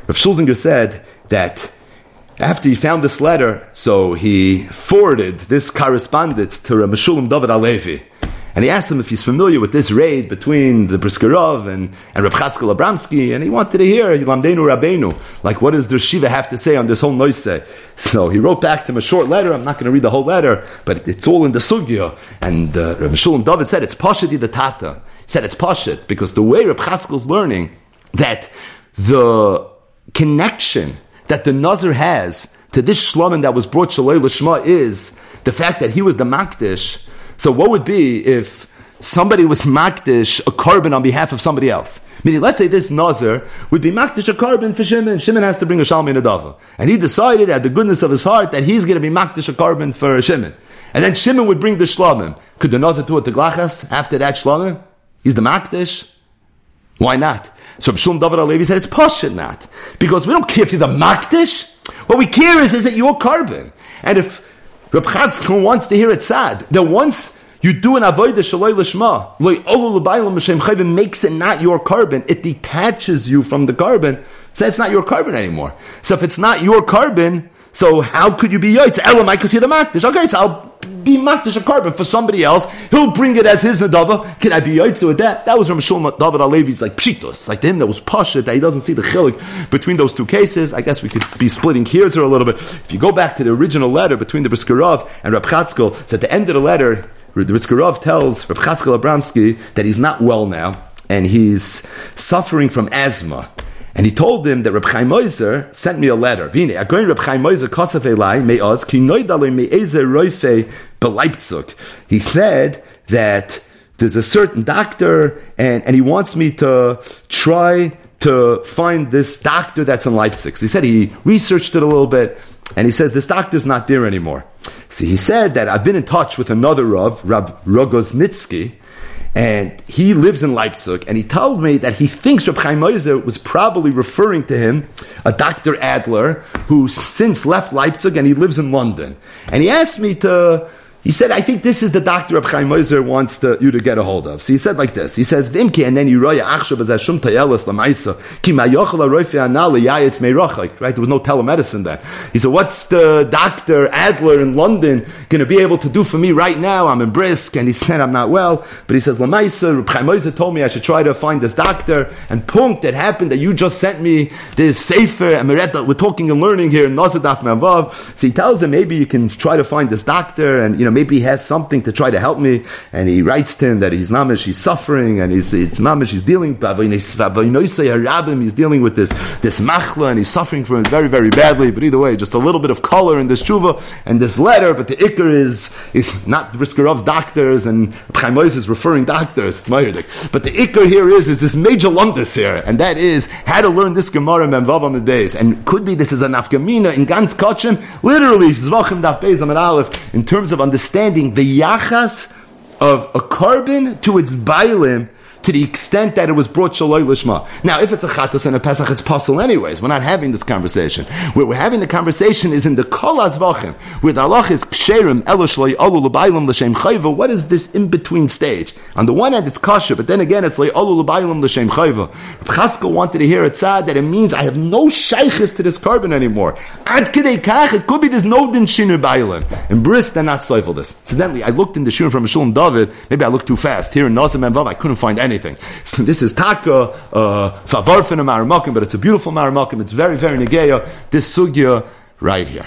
Rav Schulzinger said that after he found this letter, so he forwarded this correspondence to Rav Meshulam David Alevi. And he asked him if he's familiar with this raid between the Briskerov and, and Reb Chatzkel Abramsky, and he wanted to hear Lamdenu Rabbeinu, like what does the Shiva have to say on this whole noise? So he wrote back to him a short letter. I'm not going to read the whole letter, but it's all in the sugya. And uh, Reb Shulam David said it's Pashati the Tata. He said it's Pashat because the way Reb Chatzkel's learning that the connection that the Nazir has to this shlomin that was brought Shalei Lishma is the fact that he was the Makdish. So what would be if somebody was Makdish a carbon on behalf of somebody else? Meaning, let's say this Nazir would be Makdish a carbon for Shimon. Shimon has to bring a Shalmi Nadava. And he decided at the goodness of his heart that he's going to be Makdish a carbon for Shimon. And then Shimon would bring the Shlomim. Could the Nazir do it to Glachas after that Shlomim? He's the Makdish? Why not? So Shulam David Alevi said it's poshut not because we don't care if you're the makdish. What we care is, is it your carbon? And if Reb Chatzkel wants to hear it sad, that once you do an avodah shaloi lishma, loy olu l'baylam makes it not your carbon. It detaches you from the carbon, so it's not your carbon anymore. So if it's not your carbon, so how could you be yoitz? Elamai because you're the makdish. Okay, so I'll be makdish a carbon for somebody else. He'll bring it as his nadava. Can I be yoitz with that? That was from Shulman David Alevi's like pshitos. Like to him, that was pasha that he doesn't see the chilik between those two cases. I guess we could be splitting hairs here a little bit. If you go back to the original letter between the Briskerov and Rab Chatzkel, it's at the end of the letter, the Briskerov tells Rab Chatzkel Abramsky that he's not well now and he's suffering from asthma. And he told him that Reb Chaim Moiser sent me a letter. Vine, Reb Chaim Moiser kosef elai me'oz ki noidale me'eze roife beleipzuk. He said that there's a certain doctor and, and he wants me to try to find this doctor that's in Leipzig. So he said he researched it a little bit and he says this doctor's not there anymore. So he said that I've been in touch with another Rav, Rav Rogoznitsky, and he lives in Leipzig, and he told me that he thinks Reb Chaim Moiser was probably referring to him, a Dr. Adler, who since left Leipzig and he lives in London. And he asked me to he said, I think this is the doctor Reb Chaim Moser wants to, you to get a hold of. So he said like this. He says, Vimki, and then you roya achshav as ashum tayelis lamaisa, ki ma yochel aroife anali yayetz meirachik. Right? There was no telemedicine then. He said, what's the doctor Adler in London going to be able to do for me right now? I'm in brisk. And he said, I'm not well. But he says, lamaisa, Chaim Moser told me I should try to find this doctor. And punk, it happened that you just sent me this sefer, and we're talking and learning here in Nazadaf. So he tells him, maybe you can try to find this doctor, and, you know, maybe he has something to try to help me, and he writes to him that he's mamish, he's suffering, and he's it's mamish, he's dealing, he's dealing with this this machla, and he's suffering from it very very badly. But either way, just a little bit of color in this tshuva and this letter. But the ikr is is not Briskerov's doctors and Chaim is referring doctors, but the ikr here is is this major lumdus here, and that is how to learn this Gemara Memvavam days, and could be this is an afgamina in Gans Kachim, literally Zvachim Daf Beis Aleph in terms of understanding understanding the yachas of a carbon to its bailim to the extent that it was brought shaloi lishma. Now, if it's a chatas and a pesach, it's possible anyways. We're not having this conversation. Where we're having the conversation is in the kol azvachim, where the halach is ksherim elishloi alu l'baylam l'shem chayva. What is this in between stage? On the one hand, it's kosher, but then again, it's like alu l'baylam l'shem chayva. Chatzkel wanted to hear it sad that it means I have no shaykhis to this carbon anymore. Ad kidei kach, it could be there's no din shinu baylam. In Bris, they're not stifle this. Incidentally, I looked in the shir from Shulam David. Maybe I looked too fast. Here in Nazim and Vav, I couldn't find any anything. So this is taka uh, favarfin a maramakim, but it's a beautiful maramakim. It's very very negeya. This sugya right here.